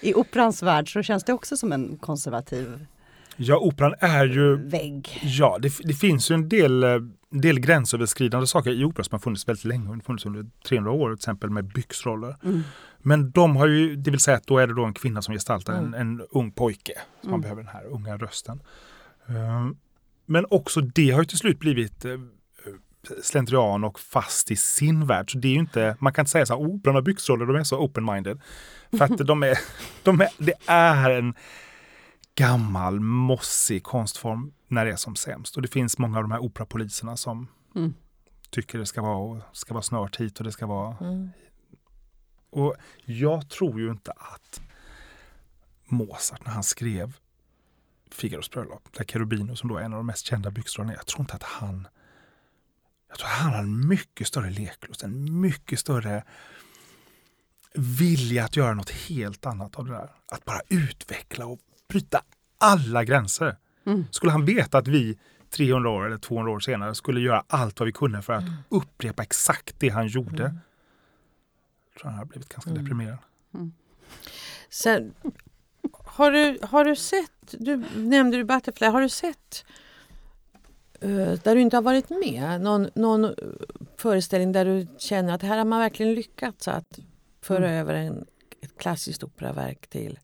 i operans värld så känns det också som en konservativ Ja, operan är ju... Vägg. Ja, det, det finns ju en del, eh, del gränsöverskridande saker i opera som har funnits väldigt länge, funnits under 300 år, till exempel med byxroller. Mm. Men de har ju, det vill säga att då är det då en kvinna som gestaltar mm. en, en, ung pojke. Så mm. man behöver den här unga rösten. Uh, men också det har ju till slut blivit uh, slentrian och fast i sin värld. Så det är ju inte, man kan inte säga så här, operan har byxroller, de är så open-minded. För att [laughs] de är, de är, det är en gammal mossig konstform när det är som sämst. Och det finns många av de här operapoliserna som mm. tycker det ska vara, ska vara snört hit och det ska vara... Mm. Och jag tror ju inte att Mozart när han skrev Figaros bröllop, där Cherubino som då är en av de mest kända byxrollerna, jag tror inte att han Jag tror han har en mycket större leklust, en mycket större vilja att göra något helt annat av det där. Att bara utveckla och bryta alla gränser. Mm. Skulle han veta att vi 300 år eller 200 år senare skulle göra allt vad vi kunde för att Mm. upprepa exakt det han gjorde. Mm. Jag tror han hade blivit ganska Mm. deprimerad. Sen, har, du, har du sett, du nämnde du Butterfly, har du sett eh, där du inte har varit med, någon, någon eh, föreställning där du känner att här har man verkligen lyckats att föra Mm. över en, ett klassiskt operaverk till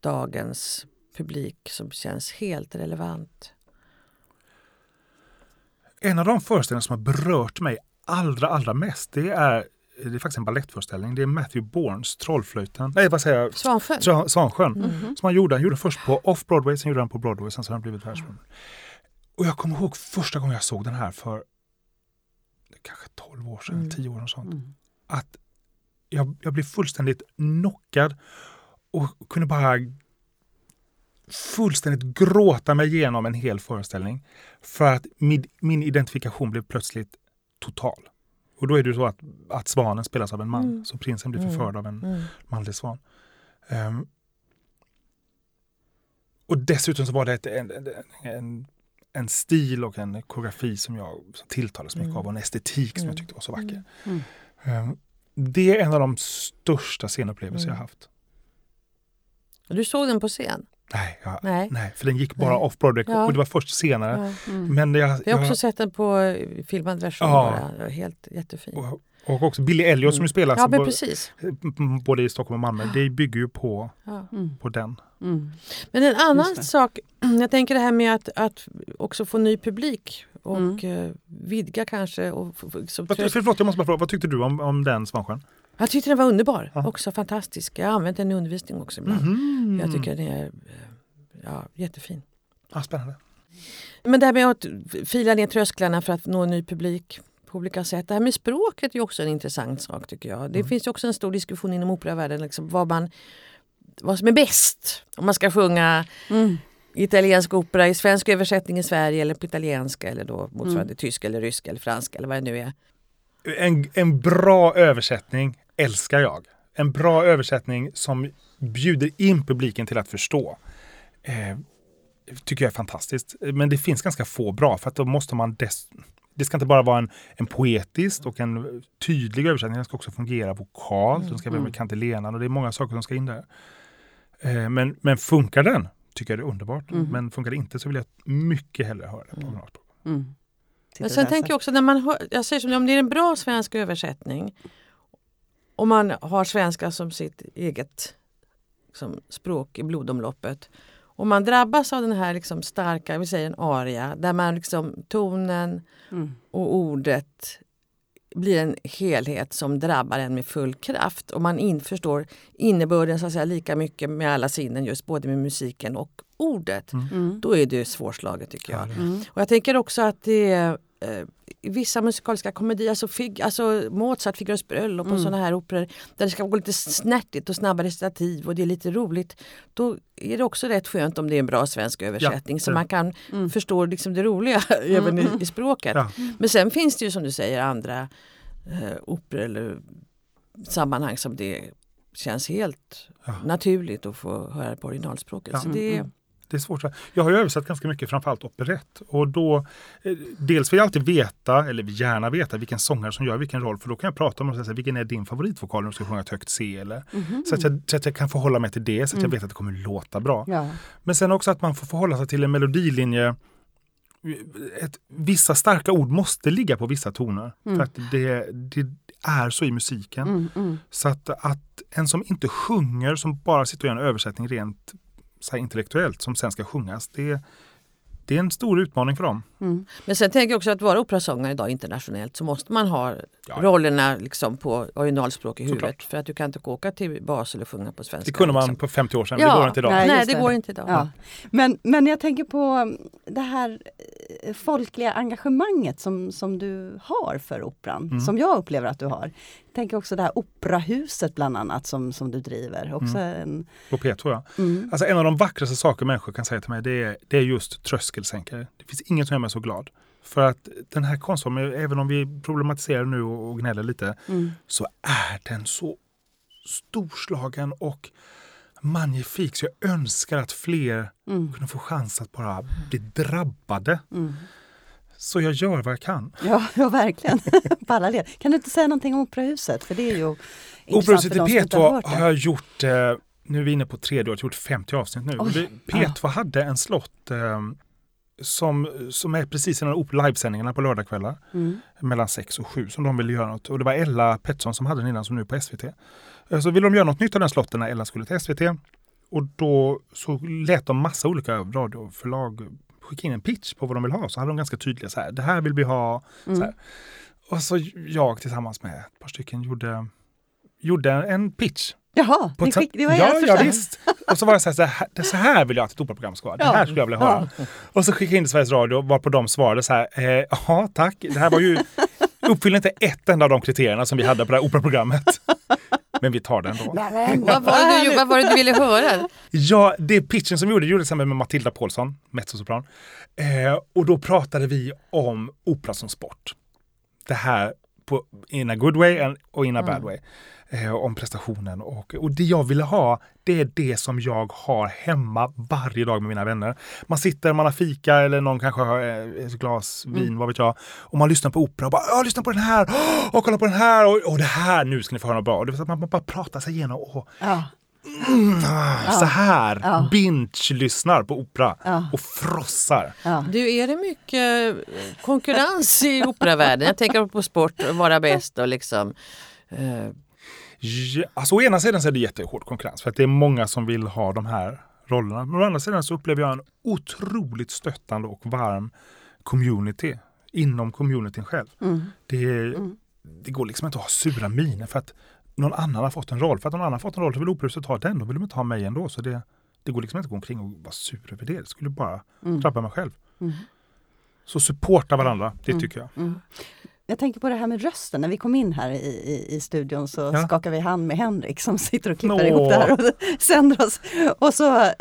dagens publik som känns helt relevant? En av de föreställningar som har berört mig allra, allra mest, det är, det är faktiskt en balettföreställning. Det är Matthew Bournes Trollflöjten. Nej, vad säger jag? Svansjön? Svan- Svansjön. Mhm. Som han gjorde. Han gjorde först på Off-Broadway, sen gjorde han på Broadway, sen så har han blivit världsberömd. Och jag kommer ihåg första gången jag såg den här för kanske 12 år sedan, Mm. 10 år och sånt. Mm. Att jag, jag blev fullständigt knockad och kunde bara fullständigt gråta mig igenom en hel föreställning. För att min, min identifikation blev plötsligt total. Och då är det ju så att, att svanen spelas av en man, Mm. så prinsen blir Mm. förförd av en Mm. manlig svan. Ehm, och dessutom så var det ett, en, en, en, stil och en koreografi som jag som tilltalades mycket Mm. av och en estetik som Mm. jag tyckte var så vacker. Mm. Ehm, det är en av de största scenupplevelser jag Mm. haft. Du såg den på scen? Nej, jag, Nej. nej, för den gick bara off-Broadway Ja. och det var först senare. Ja. Mm. Men jag, Jag har också jag, sett den på eh, filmad version Ja. bara. Helt jättefin. och, och också Billy Elliot som ju spelas Ja, både i Stockholm och Malmö. Det bygger ju på, Ja. Mm. på den. Mm. Men en annan sak, [clears throat] jag tänker det här med att, att också få ny publik och Mm. eh, vidga kanske. Och, så, Vad, förlåt, jag måste bara fråga, vad tyckte du om, om den Svansjön? Jag tyckte den var underbar, Ja. också fantastisk. Jag har använt den i undervisning också ibland. Mhm. Jag tycker den är eh, ja, jättefin. Ja, spännande. Men det här med att fila ner trösklarna för att nå en ny publik på olika sätt. Det här med språket är också en intressant sak tycker jag. Det Mm. finns ju också en stor diskussion inom operavärlden liksom, vad, man, vad som är bäst. Om man ska sjunga Mm. italiensk opera i svensk översättning i Sverige eller på italienska eller då motsvarande Mm. tysk eller rysk eller fransk eller vad det nu är. En, en bra översättning älskar jag. En bra översättning som bjuder in publiken till att förstå. Eh, tycker jag är fantastiskt. Men det finns ganska få bra för att då måste man dess, det ska inte bara vara en, en poetisk och en tydlig översättning, den ska också fungera vokalt, den ska vara Mm. med kantilenan och det är många saker som ska in där. Eh, men, men funkar den tycker jag det är underbart. Mm. Men funkar det inte så vill jag mycket hellre höra det på Mm. originalspråk. Mm. Men sen tänker jag också när man hör, jag säger som om det är en bra svensk översättning och man har svenska som sitt eget som språk i blodomloppet och man drabbas av den här liksom starka, vi säger en aria, där man liksom tonen Mm. och ordet blir en helhet som drabbar en med full kraft och man in, förstår innebörden så att säga, lika mycket med alla sinnen, just både med musiken och ordet. Mm. Då är det svårslaget tycker jag. Mm. Och jag tänker också att det är eh, vissa musikaliska komedier, alltså, fig, alltså Mozart, Figaros bröllop och Mm. sådana här operor där det ska gå lite snärtigt och snabbare stativ och det är lite roligt. Då är det också rätt skönt om det är en bra svensk översättning så det- man kan Mm. förstå liksom det roliga [laughs] även i, mm. i språket. Ja. Men sen finns det ju som du säger andra eh, operor eller sammanhang som det känns helt Ja. naturligt att få höra på originalspråket. Ja. Så det, Mm. Det är svårt. Jag har ju översatt ganska mycket, framförallt operett. Och då, eh, dels vill jag alltid veta, eller vill gärna veta, vilken sångare som gör vilken roll. För då kan jag prata om och säga, vilken är din favoritvokal när du ska sjunga ett högt C. Eller, Mhm. så, att jag, så att jag kan förhålla mig till det, så att jag Mm. vet att det kommer låta bra. Ja. Men sen också att man får förhålla sig till en melodilinje. Ett, vissa starka ord måste ligga på vissa toner. Mm. För att det, det är så i musiken. Mm. Mm. Så att, att en som inte sjunger, som bara sitter och gör en översättning rent så här, intellektuellt, som sen ska sjungas, det, det är en stor utmaning för dem. Mm. Men sen tänker jag också att vara operasångare idag internationellt så måste man ha Ja. rollerna liksom på originalspråk i huvudet. Såklart. För att du kan inte åka till Basel och sjunga på svenska. Det kunde man liksom. på 50 år sedan, Ja. det går inte idag. Nej. Nej, det det. går inte idag. Ja. Men, men jag tänker på mm, det här eh, folkliga engagemanget som, som du har för operan, Mm. som jag upplever att du har. Jag tänker också det här operahuset bland annat som, som du driver. Också en, På P2 ja. mm. Alltså en av de vackraste saker människor kan säga till mig det är, det är just tröskelsänkare. Det finns inget som gör mig så glad. För att den här konstformen, även om vi problematiserar nu och gnäller lite, Mm. så är den så storslagen och magnifik. Så jag önskar att fler Mm. kunde få chans att bara bli drabbade. Mm. Så jag gör vad jag kan. Ja, [laughs] ja, verkligen. [laughs] På alla led. Kan du inte säga någonting om Operahuset? För det är ju Operahuset i de som inte har P2 hört har jag gjort, eh, nu är vi inne på tredje året, gjort 50 avsnitt nu. Oj, det, P2 hade en slott eh, som, som är precis innan op- livesändningarna på lördagskvällar. Mm. mellan 6 och 7 som de ville göra något. Och det var Ella Pettersson som hade den innan som nu är på SVT. Eh, Så ville de göra något nytt av den slotten när Ella skulle till SVT. Och då så lät de massa olika radioförlag skicka in en pitch på vad de vill ha. Så hade de ganska tydliga så här, det här vill vi ha. Så Mm. här. Och så jag tillsammans med ett par stycken gjorde, gjorde en pitch. Jaha, På skick, det var ja, ert ja, visst. Och så var jag så här, så här, det- så här vill jag att ett operaprogram ska vara. Det Ja. här skulle jag vilja höra. Och så skickade jag in till Sveriges Radio varpå de svarade så här, eh, ja tack, det här var ju, [laughs] uppfyller inte ett enda av de kriterierna som vi hade på det här operaprogrammet. Men vi tar den då. Vad var, det du, vad var det du ville höra? Ja, det pitchen som vi gjorde, gjorde tillsammans med Matilda Paulsson, mezzosopran. Eh, och då pratade vi om opera som sport. Det här på, in a good way and, och in a bad way. Eh, om prestationen. Och, och det jag ville ha, det är det som jag har hemma varje dag med mina vänner. Man sitter, man har fika eller någon kanske har eh, ett glas vin, vad vet jag. Och man lyssnar på opera och bara “Åh, lyssna på den här!” och “Kolla på den här!” och, och “Det här, nu ska ni få höra något bra!” och det man, man bara pratar sig igenom. Och, Ja, Ah, Så här, Ja. binge-lyssnar på opera Ja. och frossar. ja. Du, är det mycket konkurrens i operavärlden? Jag tänker på sport och vara bäst och liksom... Eh, Ja, alltså, å ena sidan så är det jättehård konkurrens för att det är många som vill ha de här rollerna. Men å andra sidan så upplever jag en otroligt stöttande och varm community inom communityn själv. Mm. Det, Mm. det går liksom inte att ha sura miner för att någon annan har fått en roll. För att någon annan har fått en roll så vill operahuset ha den. Då vill de inte ha mig ändå. Så det, det går liksom inte att gå omkring och vara sur över det. Det skulle bara Mm. drabba mig själv. Mm. Så supporta varandra, det Mm. tycker jag. Jag tänker på det här med rösten. När vi kom in här i, i, i studion så Ja. skakade vi hand med Henrik som sitter och klipper Åh. ihop det här och sänder oss. Och så eh,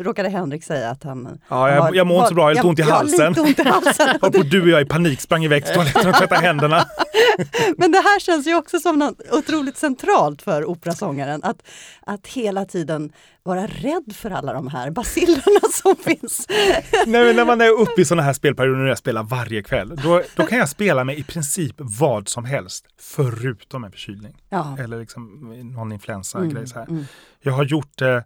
råkade Henrik säga att han... Ja, jag, har- jag mår inte så bra, jag har lite ont i halsen. ont i halsen. Och du och jag i panik sprang iväg till toaletten och tvättade händerna. [laughs] Men det här känns ju också som något otroligt centralt för operasångaren. Att, att hela tiden vara rädd för alla de här basillerna [laughs] som finns. Nej, men när man är uppe i sådana här spelperioder när jag spelar varje kväll, då, då kan jag spela med i princip vad som helst förutom en förkylning. Ja. Eller liksom någon influensa Mm, grej så här. mm. Jag har gjort, eh,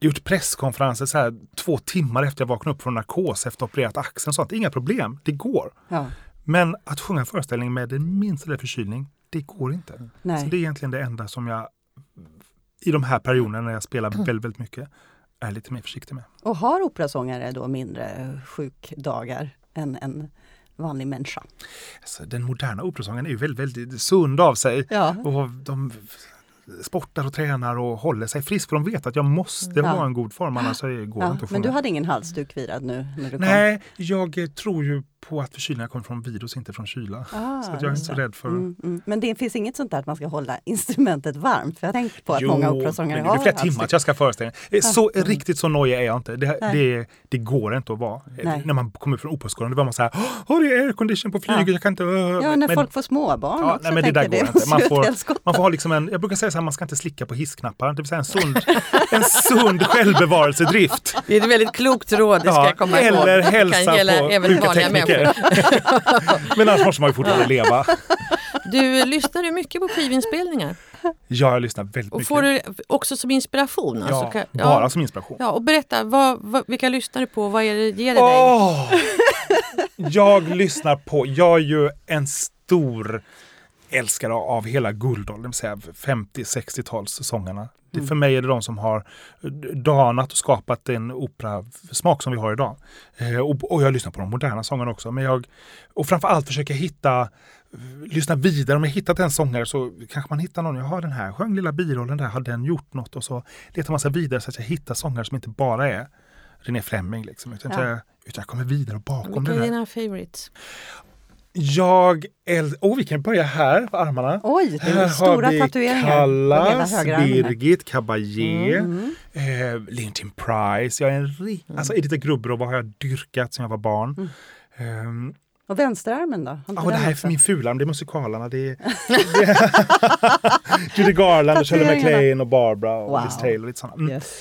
gjort presskonferenser så här, två timmar efter jag vaknade upp från narkos efter opererat axeln. och Sånt. Inga problem, det går. Ja. Men att sjunga en föreställning med den minsta förkylning, det går inte. Nej. Så det är egentligen det enda som jag i de här perioderna när jag spelar väldigt, väldigt mycket är lite mer försiktig med. Och har operasångare då mindre sjukdagar än en vanlig människa? Alltså, den moderna operasången är ju väldigt, väldigt sund av sig. Ja. Och de sportar och tränar och håller sig frisk för de vet att jag måste Ja. ha en god form annars går det Ja, inte att men du hade ingen halsduk virad nu när du kom? Nej, jag eh, tror ju på att förkylningar kommer från virus, inte från kyla. Ah, så att jag är inte så rädd för... Mm, mm. Men det finns inget sånt där att man ska hålla instrumentet varmt? För jag har tänkt på att Jo, många operasångare har det är flera timmar att jag ska föreställa mig. Så Mm. riktigt så nojig är jag inte. Det, det, det går inte att vara. Nej. När man kommer från operaskolan, det var man så här, åh det är aircondition på flyget, Ja. jag kan inte... Ja, när men, folk får småbarn Ja, också. nej, men det där går jag. inte. Man får-. Man får ha liksom en, jag brukar säga så här, man ska inte slicka på hissknappar, det vill säga en sund, en sund självbevarelsedrift. det är ett väldigt klokt råd, det ska Ja, jag komma ihåg. eller Det hälsa på även sjuka vanliga tekniker. Människor. [laughs] Men annars måste man ju fortfarande leva. Du, lyssnar du mycket på skivinspelningar? Ja, jag lyssnar väldigt Och mycket. får du också som inspiration? Alltså, ja, kan- bara som inspiration. Ja, och berätta, vad, vad, vilka lyssnar du på? Vad är det ger det dig? Åh! Jag lyssnar på, jag är ju en stor älskare av hela guldåldern, det vill säga 50-60-talssångarna. Det, Mm. för mig är det de som har danat och skapat den operasmak som vi har idag. Eh, och, och jag lyssnar på de moderna sångarna också. Men jag, och framförallt försöker hitta, lyssna vidare. Om jag hittat en sångare så kanske man hittar någon, jaha den här sjöng lilla birollen där, har den gjort något? Och så letar man sig vidare så att jag hittar sångare som inte bara är René Fleming. Liksom, utan, Ja. jag, utan jag kommer vidare bakom Vilka är här. dina favorites? Jag älskar... Oh, vi kan börja här på armarna. Oj, det är Här stora har vi tatueringar Kallas. Birgit, Caballé, Mm. eh, Lintin Price. Jag är en ri- alltså Edith Gruberov har jag dyrkat sedan jag var barn. Mm. Ehm, Och vänsterarmen då? Ja, det här är också? för min fularm, det är musikalarna. Det är, det [laughs] är Judy Garland och Shirley. MacLaine och Barbara och Wow. Liz Taylor. och Lite. Mm. Yes.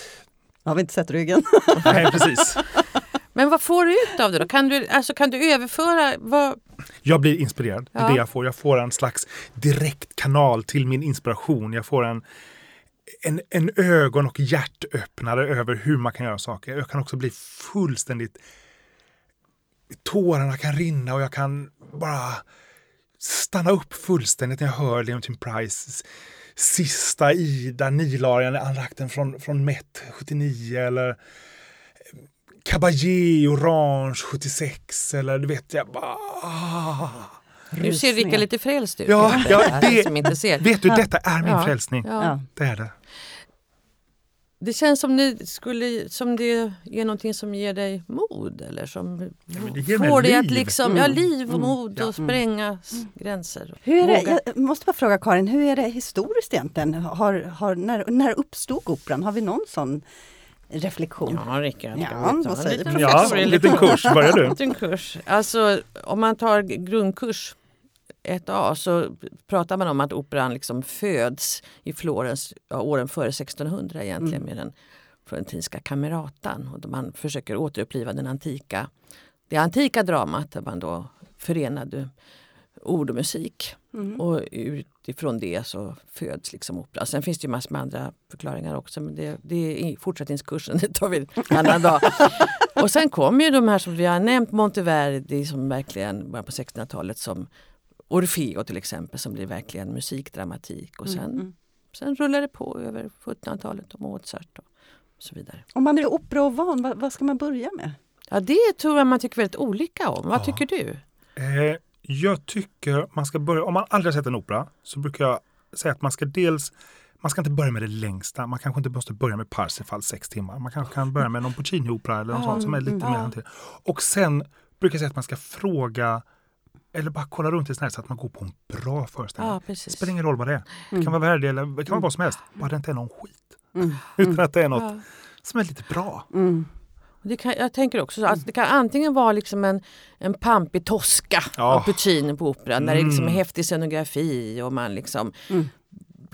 Har vi inte sett ryggen? Nej, precis. [laughs] Men vad får du ut av det då? Kan du, alltså, kan du överföra? Vad, Jag blir inspirerad. Det är Ja. det jag får. Jag får en slags direkt kanal till min inspiration. Jag får en, en, en ögon och hjärtöppnare över hur man kan göra saker. Jag kan också bli fullständigt... Tårarna kan rinna och jag kan bara stanna upp fullständigt när jag hör Leontyne Price sista Ida, nilarian, andrakten från, från Met 79 eller Caballé Orange 76 eller du vet jag bara... ah. nu ser Ricka lite frälst ut. Ja, Det ja, det- som inte ser. Vet du, detta är min Ja. frälsning. Ja. Ja. Det är det. Det känns som det, skulle, som det är någonting som ger dig mod eller som mig får dig att liksom, ja, Mm. liv och Mm. mod Ja. och spränga s- gränser. Hur är det, jag måste bara fråga Karin, hur är det historiskt egentligen? Har, har, när, när uppstod operan? Har vi någon sån reflektion? Ja, Rickard. Ja, vad en säger liten du? Ja, en liten kurs. Börjar [laughs] En du? liten kurs. Alltså, om man tar grundkurs 1A så pratar man om att operan liksom föds i Florens ja, åren före 1600 egentligen Mm. med den florentinska kameratan. Och man försöker återuppliva den antika, det antika dramat där man då förenade ord och musik. Mm. Och utifrån det så föds liksom opera. Sen finns det ju massor med andra förklaringar också men det, det är i fortsättningskursen, [laughs] det tar vi en annan dag. Och sen kom ju de här som vi har nämnt, Monteverdi som verkligen början på 1600-talet som Orfeo till exempel som blir verkligen musikdramatik. Och sen, Mm. sen rullar det på över 1700-talet och Mozart och så vidare. Om man är operaovan, vad, vad ska man börja med? Ja det tror jag man tycker väldigt olika om. Vad Ja. tycker du? Eh, jag tycker man ska börja, om man aldrig har sett en opera så brukar jag säga att man ska dels man ska inte börja med det längsta. Man kanske inte måste börja med Parsifal sex timmar. Man kanske kan börja med någon Puccini-opera eller något Ja, sånt som är lite mm, mer hanterligt. Och sen brukar jag säga att man ska fråga eller bara kolla runt i snällt så att man går på en bra föreställning. Ja, Det spelar ingen roll vad det är. Det Mm. kan vara värde eller det kan vara vad som helst. Bara det inte är någon skit. Mm. [laughs] Utan att det är något Ja. som är lite bra. Mm. Det kan, jag tänker också så att det kan antingen vara liksom en, en pampig Tosca Ja. av Puccini på operan där det liksom är Mm. häftig scenografi och man liksom Mm.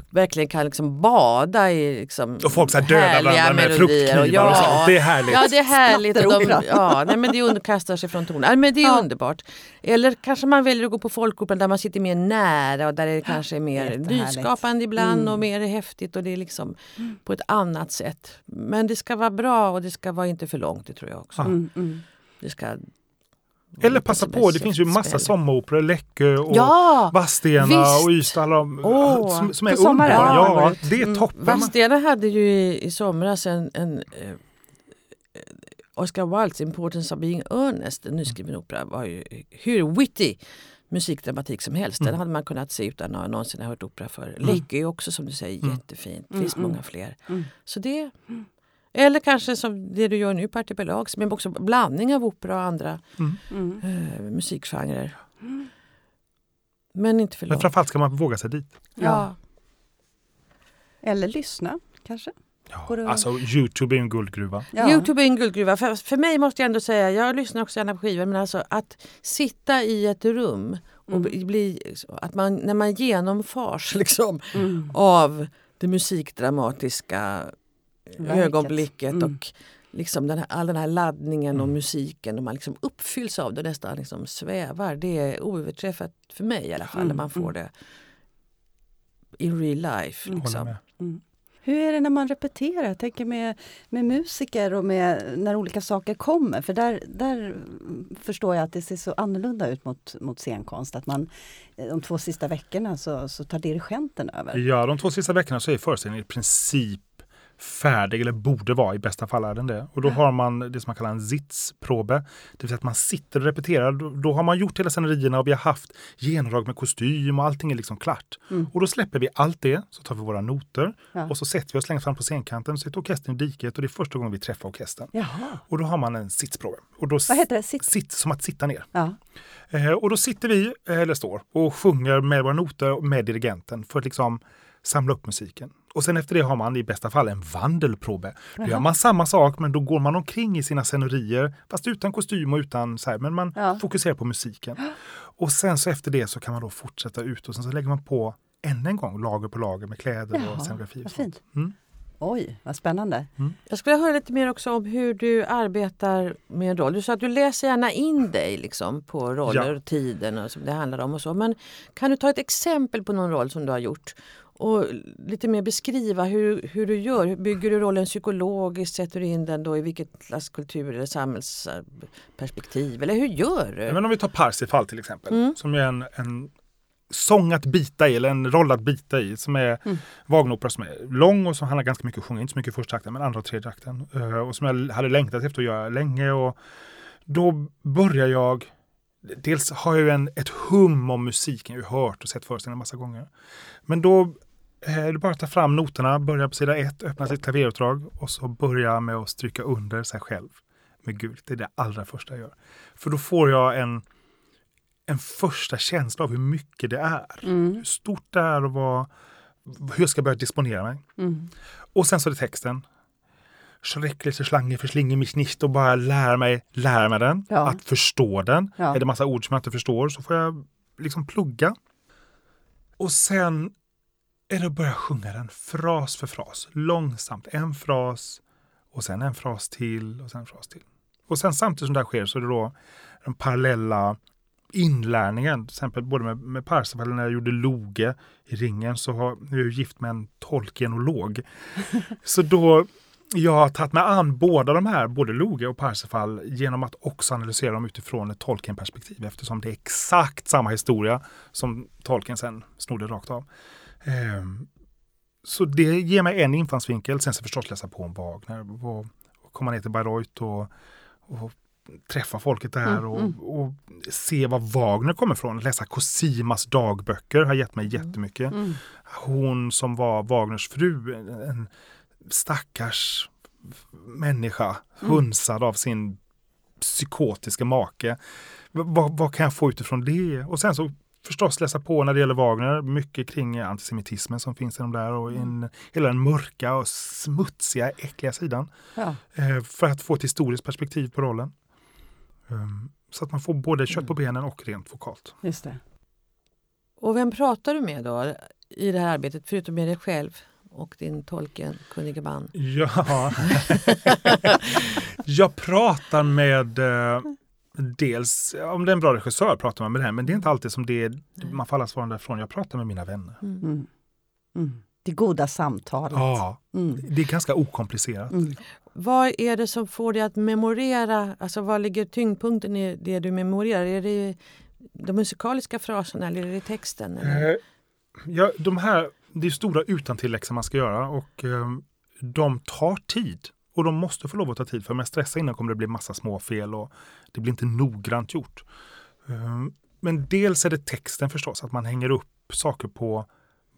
Verkligen kan liksom bada i liksom Och folk så här dödar härliga varandra med melodier. fruktknivar och, ja, sånt. Det är härligt. Ja, det är härligt. Och de, ja, nej, men det underkastar sig från tonen. Ja, men det är Ja. underbart. Eller kanske man väljer att gå på folkoperan där man sitter mer nära och där det kanske är mer nyskapande ibland Mm. och mer häftigt och det är liksom på ett annat sätt. Men det ska vara bra och det ska vara inte för långt, det tror jag också. Mm. Mm. Det ska Eller lite passa på, det finns ju massa sommaroperor. Läckö och Ja! Vadstena visst. och Ystad. alla Åh, som, som är underbara. Ja, det är Mm. toppen. Vadstena hade ju i, i somras en, en eh, Oscar Wildes Importance of being earnest, en nyskriven opera, var ju hur witty musikdramatik som helst. Den Mm. hade man kunnat se utan att någonsin ha hört opera för. Läckö är också som du säger Mm. jättefint. Det Mm, finns mm. många fler. Mm. Så det, eller kanske som det du gör nu på Artipelag som är också blandning av opera och andra Mm. eh, musikgenrer. Men inte för Men långt. framförallt ska man våga sig dit. Ja. Eller lyssna kanske? Ja, alltså Youtube är en guldgruva. Ja. Youtube är en guldgruva. För, för mig måste jag ändå säga, jag lyssnar också gärna på skivor, men alltså att sitta i ett rum och Mm. bli- bli, att man, när man genomfars [laughs] liksom, Mm. av det musikdramatiska Verket. ögonblicket Mm. och liksom den här, all den här laddningen och Mm. musiken och man liksom uppfylls av det och nästan liksom svävar. Det är oöverträffat för mig i alla fall, Mm, när man får det in real life. Mm. Liksom. Mm. Hur är det när man repeterar? Jag tänker med, med musiker och med när olika saker kommer. För där, där förstår jag att det ser så annorlunda ut mot, mot scenkonst. Att man eh, de två sista veckorna så, så tar dirigenten över. Ja, de två sista veckorna så är föreställningen i princip färdig, eller borde vara, i bästa fall är den det. Och då har man det som man kallar en sitzprobe. Det vill säga att man sitter och repeterar. Då, då har man gjort hela scenerierna och vi har haft genomdrag med kostym och allting är liksom klart. Mm. Och då släpper vi allt det, så tar vi våra noter Ja. och så sätter vi oss längst fram på scenkanten, så sitter orkestern i diket och det är första gången vi träffar orkestern. Jaha. Och då har man en sitzprobe. Och då Vad heter det? Sitt? Sitt, som att sitta ner. Ja. Eh, och då sitter vi, eh, eller står, och sjunger med våra noter och med dirigenten för att liksom samla upp musiken. Och sen efter det har man i bästa fall en vandelprobe. Då gör man samma sak men då går man omkring i sina scenerier fast utan kostym och utan så här, men man Ja. fokuserar på musiken. [gasps] Och sen så efter det så kan man då fortsätta ut och sen så lägger man på än en gång lager på lager med kläder Jaha, och scenografi. och fint. Mm. Oj, vad spännande. Jag skulle vilja höra lite mer också om hur du arbetar med roll. Du sa att du läser gärna in dig liksom på roller Ja. och tiden och som det handlar om och så. Men kan du ta ett exempel på någon roll som du har gjort? Och lite mer beskriva hur, hur du gör. Hur bygger du rollen psykologiskt? Sätter du in den då i vilket slags kultur eller samhällsperspektiv? Eller hur gör du? Men om vi tar Parsifal till exempel, Mm. som är en, en sång att bita i, eller en roll att bita i, som är Mm. Wagneropera som är lång och som handlar ganska mycket om att sjunga, inte så mycket i första akten, men andra och tredje akten. Eh, och som jag hade längtat efter att göra länge. Och då börjar jag Dels har jag ju en, ett hum om musiken, jag har ju hört och sett föreställningen en massa gånger. Men då eh, är det bara att ta fram noterna, börja på sida ett, öppna sitt klaverutdrag och så börja med att stryka under sig själv med gult. Det är det allra första jag gör. För då får jag en, en första känsla av hur mycket det är. Mm. Hur stort det är och vad, hur jag ska börja disponera mig. Mm. Och sen så är det texten. Schreckliche Schlange verschlinge mich nicht och bara lära mig, lära mig den. Ja. Att förstå den. Ja. Är det massa ord som jag inte förstår så får jag liksom plugga. Och sen är det att börja sjunga den fras för fras. Långsamt. En fras och sen en fras till och sen en fras till. Och sen samtidigt som det här sker så är det då den parallella inlärningen. Till exempel både med, med Parsifal när jag gjorde Loge i ringen så har, nu är jag ju gift med en tolkenolog. [laughs] så då jag har tagit mig an båda de här, både Loge och Parsifal, genom att också analysera dem utifrån ett Tolkien-perspektiv eftersom det är exakt samma historia som Tolkien sen snodde rakt av. Ehm, så det ger mig en infallsvinkel. Sen så förstås läsa på om Wagner och, och komma ner till Bayreuth och, och träffa folket där Mm, och, mm. och se var Wagner kommer ifrån. Läsa Cosimas dagböcker har gett mig jättemycket. Mm. Hon som var Wagners fru, en, stackars människa, Mm. hunsad av sin psykotiska make. Vad, vad kan jag få utifrån det? Och sen så förstås läsa på när det gäller Wagner, mycket kring antisemitismen som finns inom där och in, hela den mörka och smutsiga, äckliga sidan. Ja. Eh, för att få ett historiskt perspektiv på rollen. Um, så att man får både kött på benen och rent vokalt. Just det. Och vem pratar du med då i det här arbetet förutom med dig själv och din tolken-kunnige man? Ja, [laughs] jag pratar med eh, dels, om det är en bra regissör pratar man med den, men det är inte alltid som det är, man får alla svaren därifrån. Jag pratar med mina vänner. Mm. Mm. Mm. Det goda samtalet. Ja, Mm. det är ganska okomplicerat. Mm. Vad är det som får dig att memorera? Alltså vad ligger tyngdpunkten i det du memorerar? Är det de musikaliska fraserna eller är det texten? Eller? Eh, ja, de här, det är stora utantilläxor man ska göra och eh, de tar tid. Och de måste få lov att ta tid för om jag stressar innan kommer det bli massa små fel och det blir inte noggrant gjort. Eh, men dels är det texten förstås, att man hänger upp saker på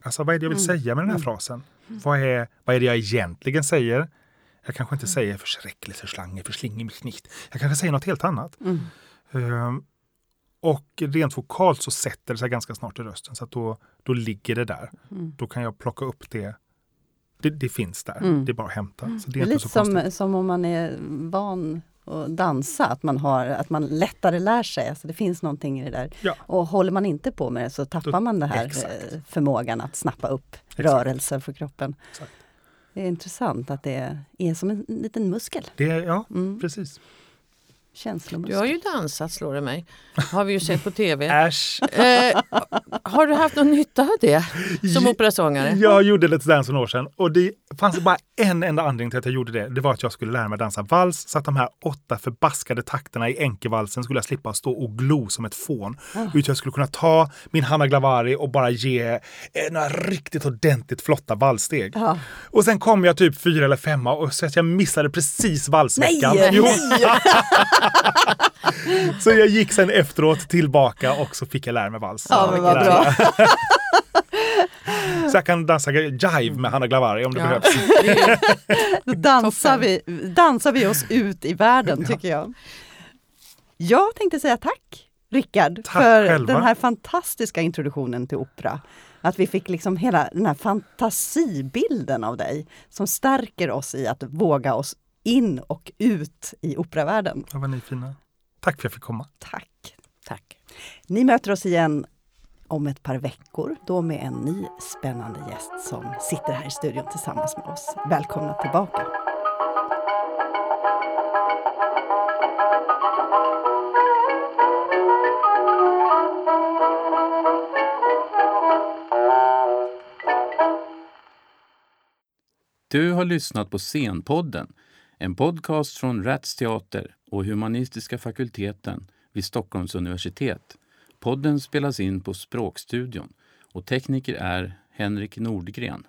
Alltså vad är det jag vill Mm. säga med den här Mm. frasen? Vad är, vad är det jag egentligen säger? Jag kanske Mm. inte säger förskräckelse, slange, förslinge mich nicht. Jag kanske säger något helt annat. Mm. Ehm, och rent vokalt så sätter det sig ganska snart i rösten så att då, då ligger det där. Mm. Då kan jag plocka upp det. Det, det finns där, Mm. det är bara att hämta. Så det Det är är inte lite som, som om man är van att dansa, att man, har, att man lättare lär sig. Alltså det finns någonting i det där. Ja. Och håller man inte på med det så tappar Då- man det här exakt. eh, förmågan att snappa upp Exakt. rörelser för kroppen. Exakt. Det är intressant att det är som en liten muskel. Det är, ja, Mm. precis. Känslomuskel. Du har ju dansat slår det mig. Har vi ju sett på tv. [laughs] Äsch! Eh, har du haft någon nytta av det som operasångare? Jag gjorde Let's Dance för några år sedan och det fanns bara en enda anledning till att jag gjorde det. Det var att jag skulle lära mig dansa vals så att de här åtta förbaskade takterna i enkelvalsen skulle jag slippa stå och glo som ett fån. Utan jag skulle kunna ta min Hanna Glavari och bara ge eh, några riktigt ordentligt flotta valssteg. Ja. Och sen kom jag typ fyra eller femma och så att jag missade precis valsveckan. Nej! Jo. [laughs] så jag gick sen efteråt tillbaka och så fick jag lära mig vals. Ja, men vad bra. Så jag kan dansa jive med Hanna Glavari om det Ja. behövs. Då dansar vi, dansar vi oss ut i världen tycker jag. Jag tänkte säga tack Rickard, för själva. den här fantastiska introduktionen till opera. Att vi fick liksom hela den här fantasibilden av dig som stärker oss i att våga oss in och ut i operavärlden. Ja, vad ni är fina. Tack för att jag fick komma. Tack! Tack. Ni möter oss igen om ett par veckor, då med en ny spännande gäst som sitter här i studion tillsammans med oss. Välkomna tillbaka! Du har lyssnat på Scenpodden, en podcast från Rats Teater och Humanistiska fakulteten vid Stockholms universitet. Podden spelas in på Språkstudion och tekniker är Henrik Nordgren.